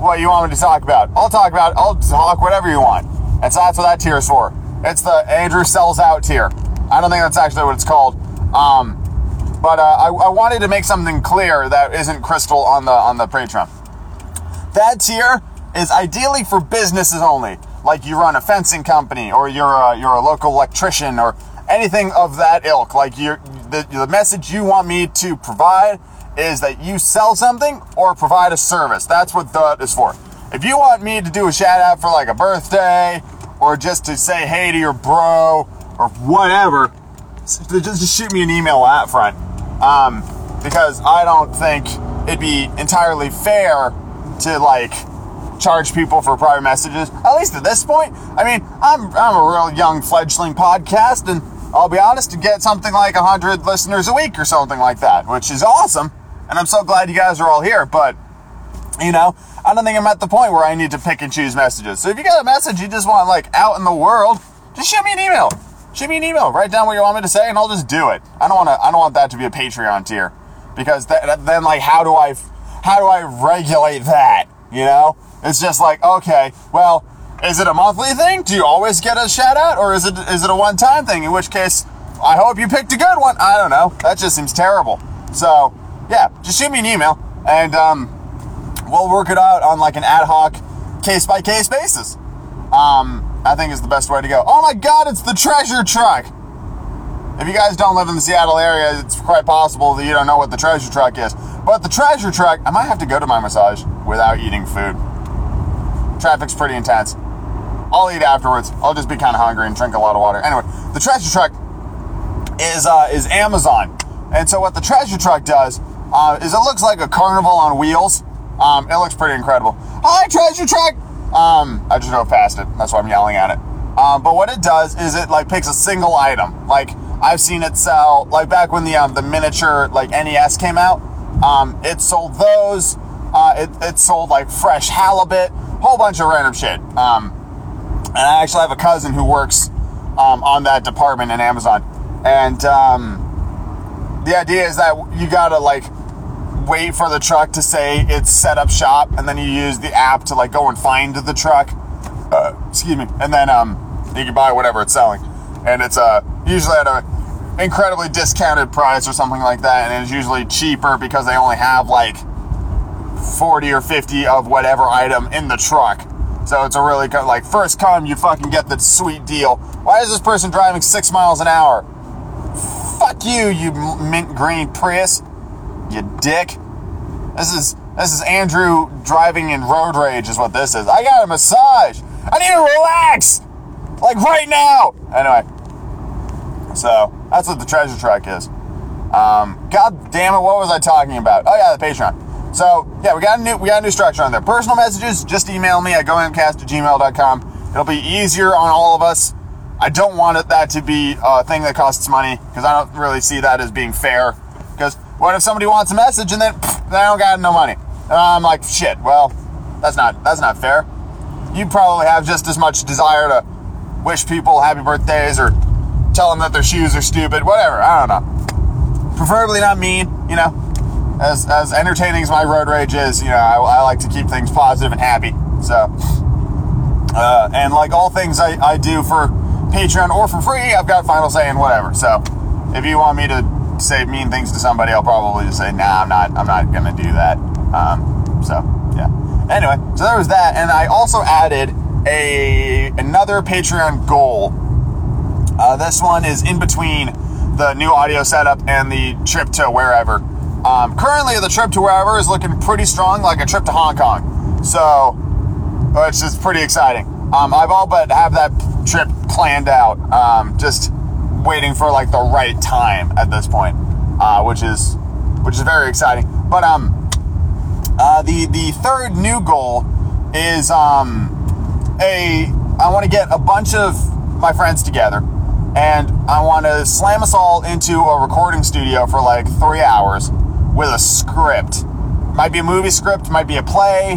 what you want me to talk about. I'll talk about I'll talk whatever you want. And so that's what that tier is for. It's the Andrew sells out tier. I don't think that's actually what it's called. Um, but uh, I, I wanted to make something clear that isn't crystal on the on the Patreon. That tier is ideally for businesses only. Like you run a fencing company, or you're a, you're a local electrician, or anything of that ilk. Like you the, the message you want me to provide is that you sell something or provide a service. That's what that is for. If you want me to do a shout out for like a birthday, or just to say hey to your bro, or whatever, just, shoot me an email out front. Um, because I don't think it'd be entirely fair to like charge people for private messages. At least at this point. I mean, I'm I'm a real young fledgling podcast, and I'll be honest, to get something like hundred listeners a week or something like that, which is awesome. And I'm so glad you guys are all here. But you know, I don't think I'm at the point where I need to pick and choose messages. So if you got a message you just want like out in the world, just shoot me an email. Shoot me an email. Write down what you want me to say, and I'll just do it. I don't want to. I don't want that to be a Patreon tier because that, then like how do I how do I regulate that? You know, it's just like okay, well, is it a monthly thing? Do you always get a shout out, or is it is it a one time thing? In which case, I hope you picked a good one. I don't know. That just seems terrible. So yeah, just shoot me an email, and um, we'll work it out on like an ad hoc, case by case basis. Um, I think is the best way to go. Oh my God, it's the treasure truck. If you guys don't live in the Seattle area, it's quite possible that you don't know what the treasure truck is. But the treasure truck, I might have to go to my massage without eating food. Traffic's pretty intense. I'll eat afterwards. I'll just be kind of hungry and drink a lot of water. Anyway, the treasure truck is uh, is Amazon, and so what the treasure truck does uh, is it looks like a carnival on wheels. Um, it looks pretty incredible. Hi, treasure truck. Um, I just drove past it. That's why I'm yelling at it. Um, but what it does is it like picks a single item. Like I've seen it sell like back when the um, the miniature like NES came out. Um, it sold those. Uh, it, it sold like fresh halibut, whole bunch of random shit. Um, and I actually have a cousin who works um, on that department in Amazon. And um, the idea is that you gotta like wait for the truck to say it's set up shop, and then you use the app to like go and find the truck. Uh, excuse me, and then um, you can buy whatever it's selling, and it's uh, usually at a incredibly discounted price or something like that, and it's usually cheaper because they only have like 40 or 50 of whatever item in the truck. So it's a really co- like first come you fucking get the sweet deal. Why is this person driving six miles an hour? Fuck you, you mint green Prius, you dick. This is this is Andrew driving in road rage, is what this is. I got a massage. I need to relax, like right now. Anyway, so that's what the treasure truck is. Um, God damn it, what was I talking about? Oh yeah, the Patreon. So yeah, we got a new we got a new structure on there. Personal messages, just email me at goamcast at gmail.com. It'll be easier on all of us. I don't want it, that to be a thing that costs money because I don't really see that as being fair. What if somebody wants a message and then they don't got no money? And I'm like, shit. Well, that's not that's not fair. You probably have just as much desire to wish people happy birthdays or tell them that their shoes are stupid, whatever. I don't know. Preferably not mean, you know. As as entertaining as my road rage is, you know, I, I like to keep things positive and happy. So, uh, and like all things I, I do for Patreon or for free, I've got final say in whatever. So, if you want me to say mean things to somebody, I'll probably just say, nah, I'm not. I'm not gonna do that. Um, so yeah. Anyway, so there was that, and I also added a another Patreon goal. Uh, this one is in between the new audio setup and the trip to wherever. Um, currently, the trip to wherever is looking pretty strong, like a trip to Hong Kong. So, which is pretty exciting. Um, I've all but have that trip planned out. Um, just waiting for like the right time at this point, uh, which is which is very exciting. But um, uh, the the third new goal is um, a I want to get a bunch of my friends together, and I want to slam us all into a recording studio for like three hours with a script. Might be a movie script, might be a play,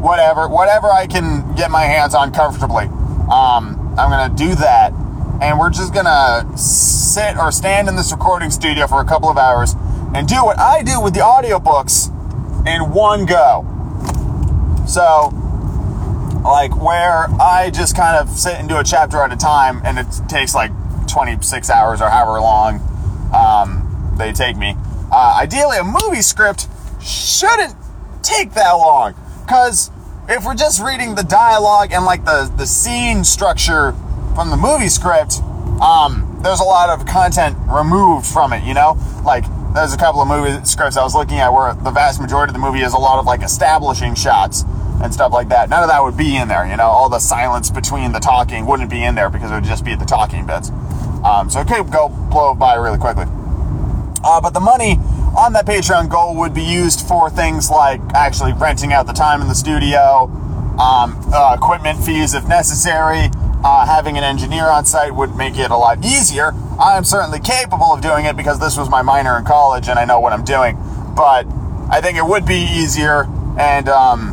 whatever, whatever I can get my hands on comfortably. Um, I'm gonna do that, and we're just gonna sit or stand in this recording studio for a couple of hours and do what I do with the audiobooks in one go. So, like where I just kind of sit and do a chapter at a time, and it takes like 26 hours or however long um, they take me. Uh, ideally, a movie script shouldn't take that long, because if we're just reading the dialogue and like the the scene structure from the movie script, um, there's a lot of content removed from it. You know, like there's a couple of movie scripts I was looking at where the vast majority of the movie is a lot of like establishing shots and stuff like that. None of that would be in there. You know, all the silence between the talking wouldn't be in there because it would just be the talking bits. Um, so it could go blow by really quickly. Uh, but the money on that Patreon goal would be used for things like actually renting out the time in the studio, um, uh, equipment fees if necessary. Uh, having an engineer on site would make it a lot easier. I am certainly capable of doing it because this was my minor in college and I know what I'm doing. But I think it would be easier and um,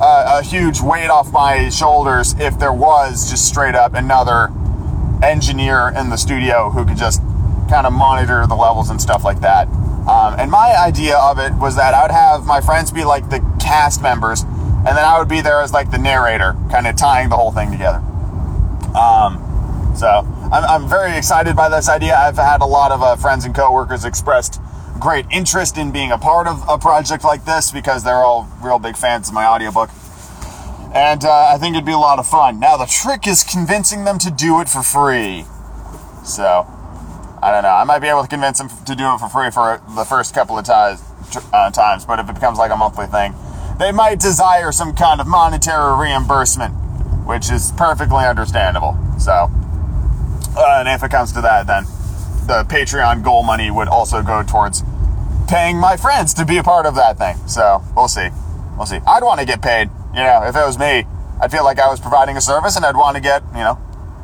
a, a huge weight off my shoulders if there was just straight up another engineer in the studio who could just kind of monitor the levels and stuff like that. Um, and my idea of it was that I would have my friends be like the cast members, and then I would be there as like the narrator, kind of tying the whole thing together. Um, so I'm, I'm very excited by this idea. I've had a lot of uh, friends and coworkers expressed great interest in being a part of a project like this because they're all real big fans of my audiobook. And uh, I think it'd be a lot of fun. Now, the trick is convincing them to do it for free. So, I don't know. I might be able to convince them to do it for free for the first couple of uh, times, but if it becomes like a monthly thing, they might desire some kind of monetary reimbursement, which is perfectly understandable. So, uh, and if it comes to that, then the Patreon goal money would also go towards paying my friends to be a part of that thing. So, we'll see. We'll see. I'd want to get paid. You know, if it was me, I'd feel like I was providing a service and I'd want to get, you know,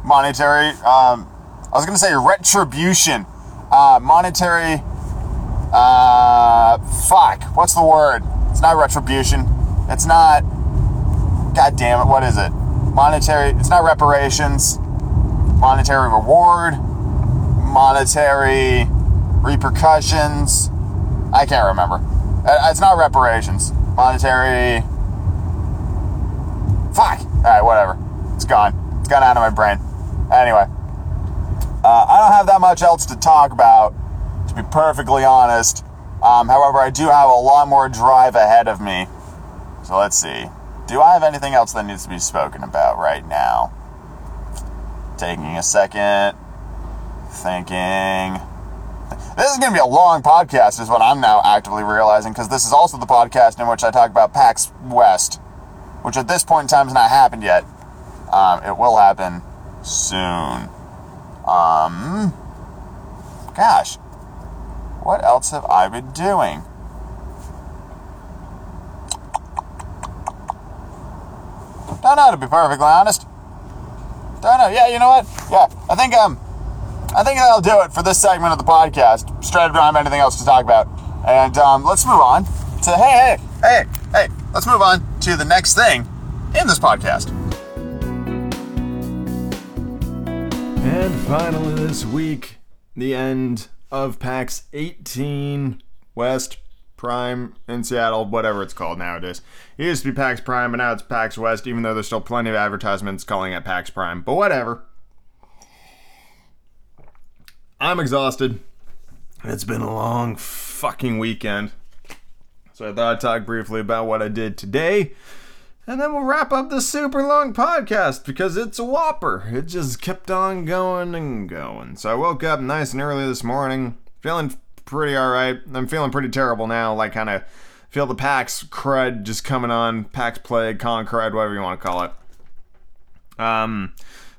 monetary, um, I was going to say retribution. Uh, monetary, uh, fuck, what's the word? It's not retribution. It's not, god damn it, what is it? Monetary, it's not reparations. Monetary reward, monetary repercussions. I can't remember. Uh, It's not reparations. Monetary, fuck. All right, whatever. It's gone. It's gone out of my brain. Anyway, uh, I don't have that much else to talk about, to be perfectly honest. Um, however, I do have a lot more drive ahead of me. So let's see. Do I have anything else that needs to be spoken about right now? Taking a second, thinking. This is going to be a long podcast, is what I'm now actively realizing, because this is also the podcast in which I talk about PAX West, which at this point in time has not happened yet. Um, it will happen soon. Um, gosh, what else have I been doing? Don't know, to be perfectly honest. Don't know. Yeah, you know what? Yeah, I think um, I think that'll do it for this segment of the podcast. Straight up, don't have anything else to talk about, and um, let's move on to hey, hey, hey, hey. Let's move on to the next thing in this podcast. And finally, this week, the end of PAX 18 West Prime in Seattle, whatever it's called nowadays. It used to be PAX Prime, but now it's PAX West, even though there's still plenty of advertisements calling it PAX Prime. But whatever. I'm exhausted. It's been a long fucking weekend. So I thought I'd talk briefly about what I did today. And then we'll wrap up this super long podcast because it's a whopper. It just kept on going and going. So I woke up nice and early this morning, feeling pretty alright. I'm feeling pretty terrible now, like kind of feel the PAX crud just coming on, PAX plague, con crud, whatever you want to call it. Um,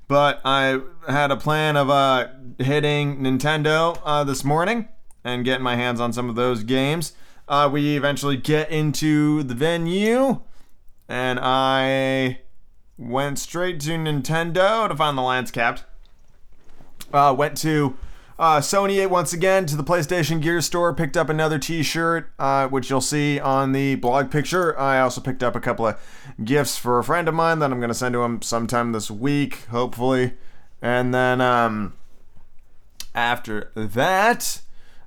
but I had a plan of uh, hitting Nintendo uh, this morning and getting my hands on some of those games. Uh, we eventually get into the venue, and I went straight to Nintendo to find the lance capped. Uh, went to uh, Sony once again to the PlayStation Gear store, picked up another T-shirt, uh, which you'll see on the blog picture. I also picked up a couple of gifts for a friend of mine that I'm gonna send to him sometime this week, hopefully. And then um, after that,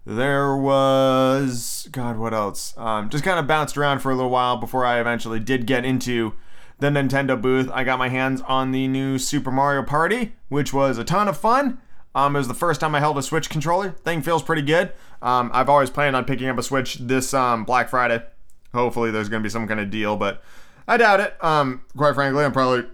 there was God, what else? Um, just kind of bounced around for a little while before I eventually did get into the Nintendo booth. I got my hands on the new Super Mario Party, which was a ton of fun. Um, it was the first time I held a Switch controller. Thing feels pretty good. Um, I've always planned on picking up a Switch this um, Black Friday. Hopefully, there's going to be some kind of deal, but I doubt it. Um, quite frankly, I'm probably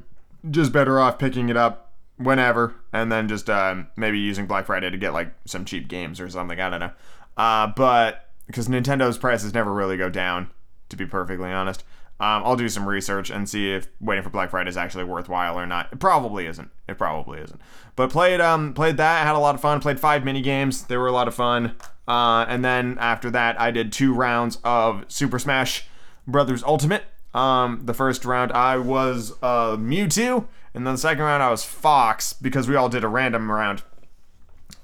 just better off picking it up whenever and then just um, maybe using Black Friday to get like some cheap games or something. I don't know. Uh, but because Nintendo's prices never really go down, to be perfectly honest. Um, I'll do some research and see if waiting for Black Friday is actually worthwhile or not. It probably isn't. It probably isn't. But played um played that, had a lot of fun. Played five mini games. They were a lot of fun. Uh, and then after that, I did two rounds of Super Smash Brothers Ultimate. Um, the first round I was uh, Mewtwo, and then the second round I was Fox because we all did a random round,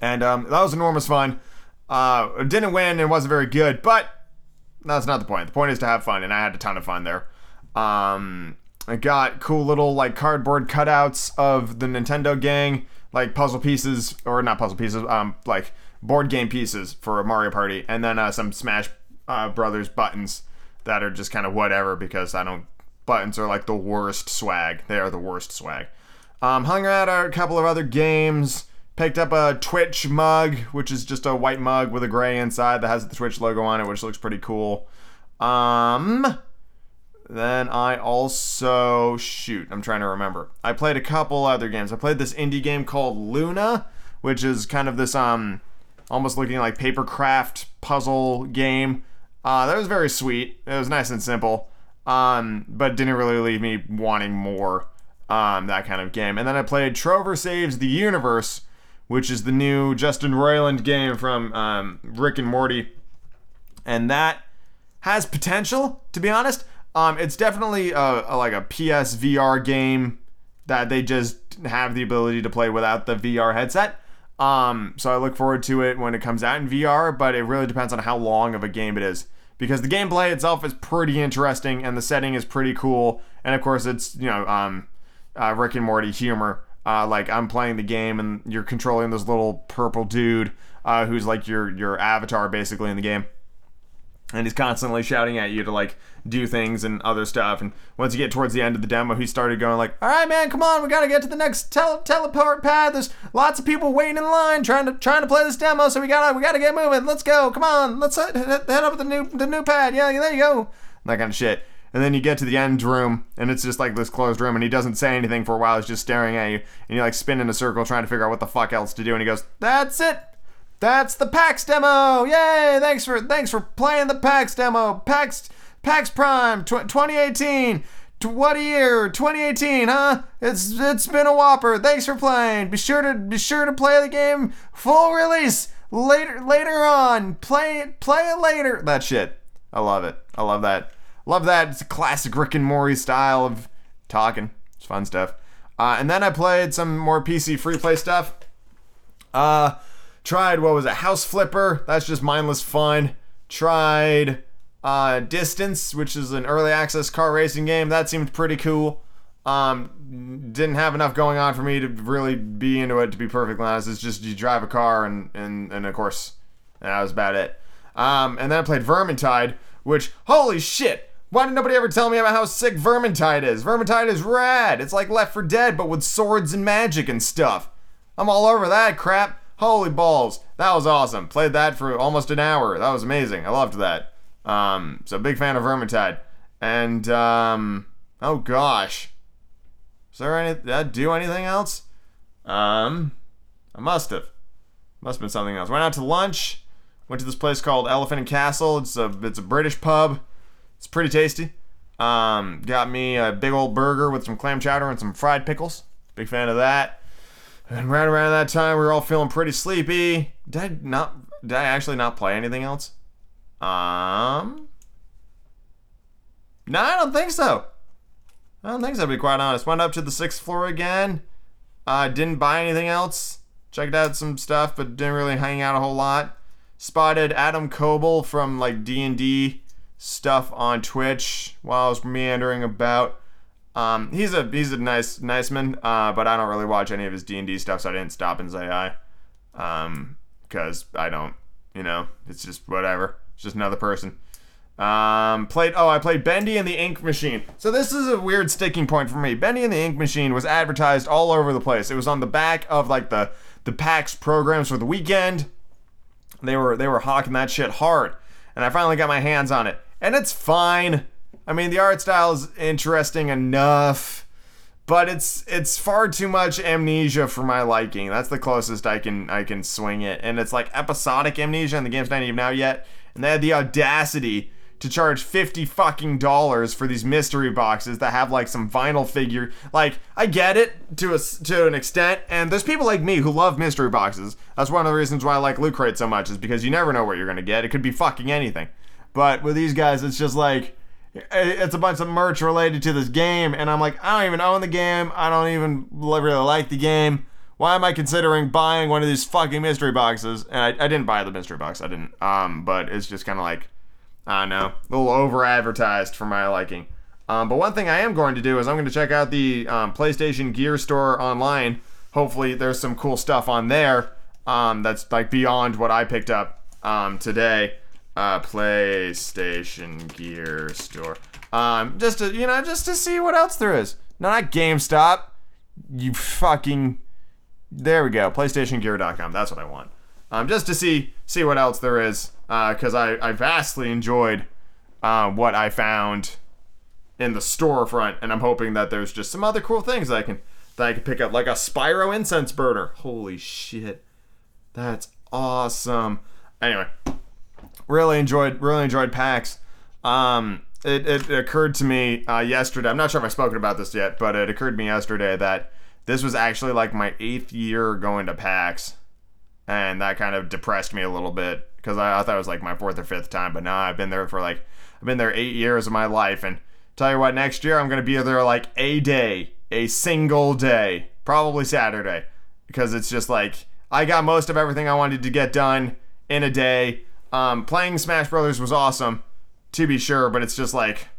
and um, that was enormous fun. Uh, didn't win and wasn't very good, but that's not the point. The point is to have fun, and I had a ton of fun there. Um, I got cool little like cardboard cutouts of the Nintendo gang, like puzzle pieces or not puzzle pieces, um, like board game pieces for a Mario Party, and then uh, some Smash uh, Brothers buttons that are just kind of whatever because I don't. Buttons are like the worst swag. They are the worst swag. Um, hung around a couple of other games. Picked up a Twitch mug, which is just a white mug with a gray inside that has the Twitch logo on it, which looks pretty cool. Um, then I also shoot. I'm trying to remember. I played a couple other games. I played this indie game called Luna, which is kind of this um, almost looking like papercraft puzzle game. Uh, that was very sweet. It was nice and simple, um, but didn't really leave me wanting more. Um, that kind of game. And then I played Trover Saves the Universe, which is the new Justin Roiland game from um, Rick and Morty, and that has potential. To be honest, um, it's definitely a, a, like a PSVR game that they just have the ability to play without the VR headset. Um, so I look forward to it when it comes out in VR, but it really depends on how long of a game it is. Because the gameplay itself is pretty interesting and the setting is pretty cool. And of course, it's, you know, um, uh, Rick and Morty humor. Uh, like I'm playing the game and you're controlling this little purple dude uh, who's like your your avatar basically in the game. and he's constantly shouting at you to like do things and other stuff. And once you get towards the end of the demo, he started going like, "All right, man, come on, we gotta get to the next tele- teleport pad. There's lots of people waiting in line trying to trying to play this demo, so we gotta we gotta get moving. Let's go, come on, let's head, head up the new the new pad. Yeah, there you go, that kind of shit." And then you get to the end room, and it's just like this closed room, and he doesn't say anything for a while. He's just staring at you, and you like spin in a circle trying to figure out what the fuck else to do. And he goes, "That's it. That's the PAX demo. Yay! Thanks for thanks for playing the PAX demo. PAX PAX Prime tw- 2018. T- What a year, 2018, huh? It's it's been a whopper. Thanks for playing. Be sure to be sure to play the game full release later later on. Play it play it later. That shit. I love it. I love that. Love that. It's a classic Rick and Morty style of talking. It's fun stuff. Uh, and then I played some more PC free play stuff. Uh, tried what was it? House Flipper. That's just mindless fun. Tried uh, Distance, which is an early access car racing game. That seemed pretty cool. Um, didn't have enough going on for me to really be into it. To be perfectly honest, it's just you drive a car and and and of course that was about it. Um, and then I played Vermintide, which holy shit! Why did nobody ever tell me about how sick Vermintide is? Vermintide is rad. It's like Left 4 Dead, but with swords and magic and stuff. I'm all over that crap. Holy balls. That was awesome. Played that for almost an hour. That was amazing. I loved that. Um, so big fan of Vermintide. And, um, oh gosh. Is there any, did I do anything else? Um, I must have. Must have been something else. Went out to lunch. Went to this place called Elephant and Castle. It's a, it's a British pub. It's pretty tasty. Um, got me a big old burger with some clam chowder and some fried pickles. Big fan of that. And right around that time, we were all feeling pretty sleepy. Did I not? Did I actually not play anything else? Um. No, I don't think so. I don't think so. To be quite honest, went up to the sixth floor again. Uh, didn't buy anything else. Checked out some stuff, but didn't really hang out a whole lot. Spotted Adam Koebel from like D and D stuff on Twitch while I was meandering about. Um, he's a he's a nice nice man, uh, but I don't really watch any of his D and D stuff, so I didn't stop and say hi. Um, because I don't, you know, it's just whatever. It's just another person. Um, played. Oh, I played Bendy and the Ink Machine. So this is a weird sticking point for me. Bendy and the Ink Machine was advertised all over the place. It was on the back of like the the PAX programs for the weekend. They were they were hawking that shit hard, and I finally got my hands on it, and it's fine. I mean, the art style is interesting enough, but it's it's far too much amnesia for my liking. That's the closest I can I can swing it, and it's like episodic amnesia, and the game's not even out yet, and they had the audacity to charge 50 fucking dollars for these mystery boxes that have like some vinyl figure. Like I get it to a to an extent and there's people like me who love mystery boxes. That's one of the reasons why I like Loot Crate so much is because you never know what you're to get. It could be fucking anything but with these guys it's just like it's a bunch of merch related to this game and I'm like I don't even own the game I don't even really like the game why am I considering buying one of these fucking mystery boxes and I, I didn't buy the mystery box I didn't um but it's just kind of like I don't know, a little over advertised for my liking. Um, but one thing I am going to do is I'm going to check out the um, PlayStation Gear Store online. Hopefully, there's some cool stuff on there um, that's like beyond what I picked up um, today. Uh, PlayStation Gear Store. Um, just to you know, just to see what else there is. No, not GameStop. You fucking. There we go. PlayStationGear.com. That's what I want. Um, just to see see what else there is, because I I vastly enjoyed uh, what I found in the storefront, and I'm hoping that there's just some other cool things that I can that I can pick up, like a Spyro incense burner. Holy shit, that's awesome. Anyway, really enjoyed really enjoyed PAX. Um, it, it occurred to me uh, yesterday. I'm not sure if I've spoken about this yet, but it occurred to me yesterday that this was actually like my eighth year going to PAX, and that kind of depressed me a little bit because I, I thought it was like my fourth or fifth time, but now I've been there for like I've been there eight years of my life, and tell you what, next year I'm gonna be there like a day, a single day, probably Saturday, because it's just like I got most of everything I wanted to get done in a day. Um, playing Smash Brothers was awesome, to be sure, but it's just like,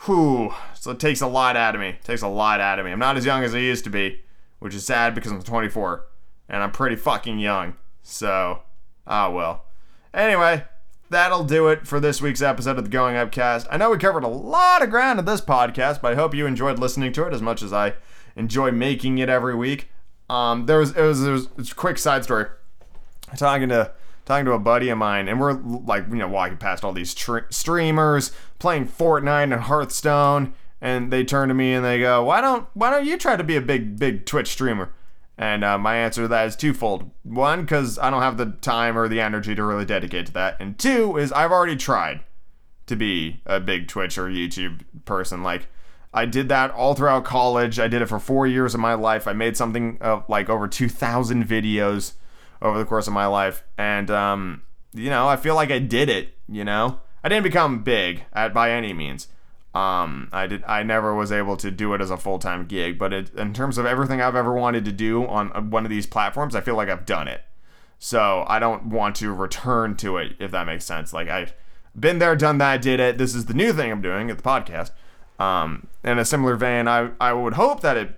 whew, so it takes a lot out of me. It takes a lot out of me. I'm not as young as I used to be, which is sad because I'm 24 and I'm pretty fucking young. So, ah well. Anyway, that'll do it for this week's episode of the Going Upcast. I know we covered a lot of ground in this podcast, but I hope you enjoyed listening to it as much as I enjoy making it every week. Um, there was it was, it was a quick side story. Talking to talking to a buddy of mine, and we're like you know walking past all these tr- streamers playing Fortnite and Hearthstone, and they turn to me and they go, "Why don't why don't you try to be a big big Twitch streamer?" And uh, my answer to that is twofold. One, because I don't have the time or the energy to really dedicate to that. And two, is I've already tried to be a big Twitch or YouTube person. Like, I did that all throughout college. I did it for four years of my life. I made something of like over 2,000 videos over the course of my life. And, um, you know, I feel like I did it, you know? I didn't become big at, by any means. Um, I did. I never was able to do it as a full time gig, but it, in terms of everything I've ever wanted to do on uh, one of these platforms, I feel like I've done it. So I don't want to return to it, if that makes sense. Like I've been there, done that, did it. This is the new thing I'm doing at the podcast. Um, in a similar vein, I I would hope that it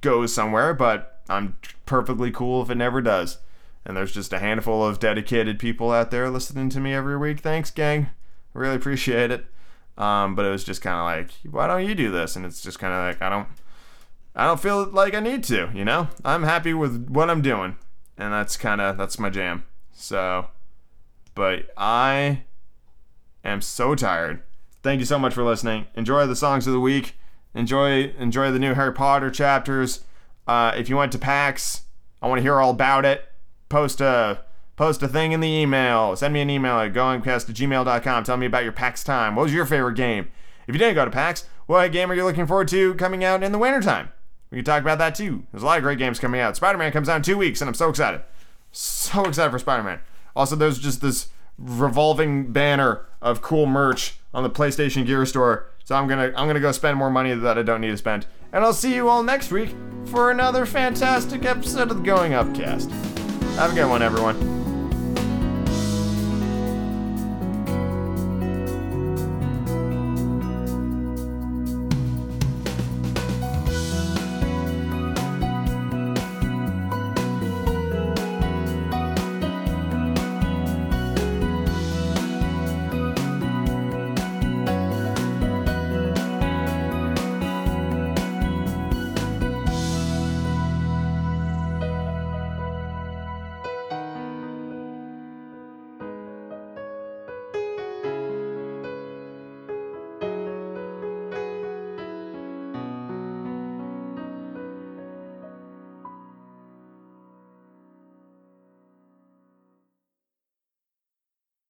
goes somewhere, but I'm perfectly cool if it never does. And there's just a handful of dedicated people out there listening to me every week. Thanks, gang. Really appreciate it. Um, but it was just kind of like, why don't you do this? And it's just kind of like, I don't, I don't feel like I need to, you know? I'm happy with what I'm doing. And that's kind of, that's my jam. So, but I am so tired. Thank you so much for listening. Enjoy the songs of the week. Enjoy, enjoy the new Harry Potter chapters. Uh, if you went to PAX, I want to hear all about it. Post a, post a thing in the email. Send me an email at goingcast at gmail.com. Tell me about your PAX time. What was your favorite game? If you didn't go to PAX, what game are you looking forward to coming out in the wintertime? We can talk about that too. There's a lot of great games coming out. Spider Man comes out in two weeks, and I'm so excited. So excited for Spider Man. Also, there's just this revolving banner of cool merch on the PlayStation Gear Store. So I'm gonna I'm gonna go spend more money that I don't need to spend. And I'll see you all next week for another fantastic episode of the Going Upcast. Have a good one, everyone.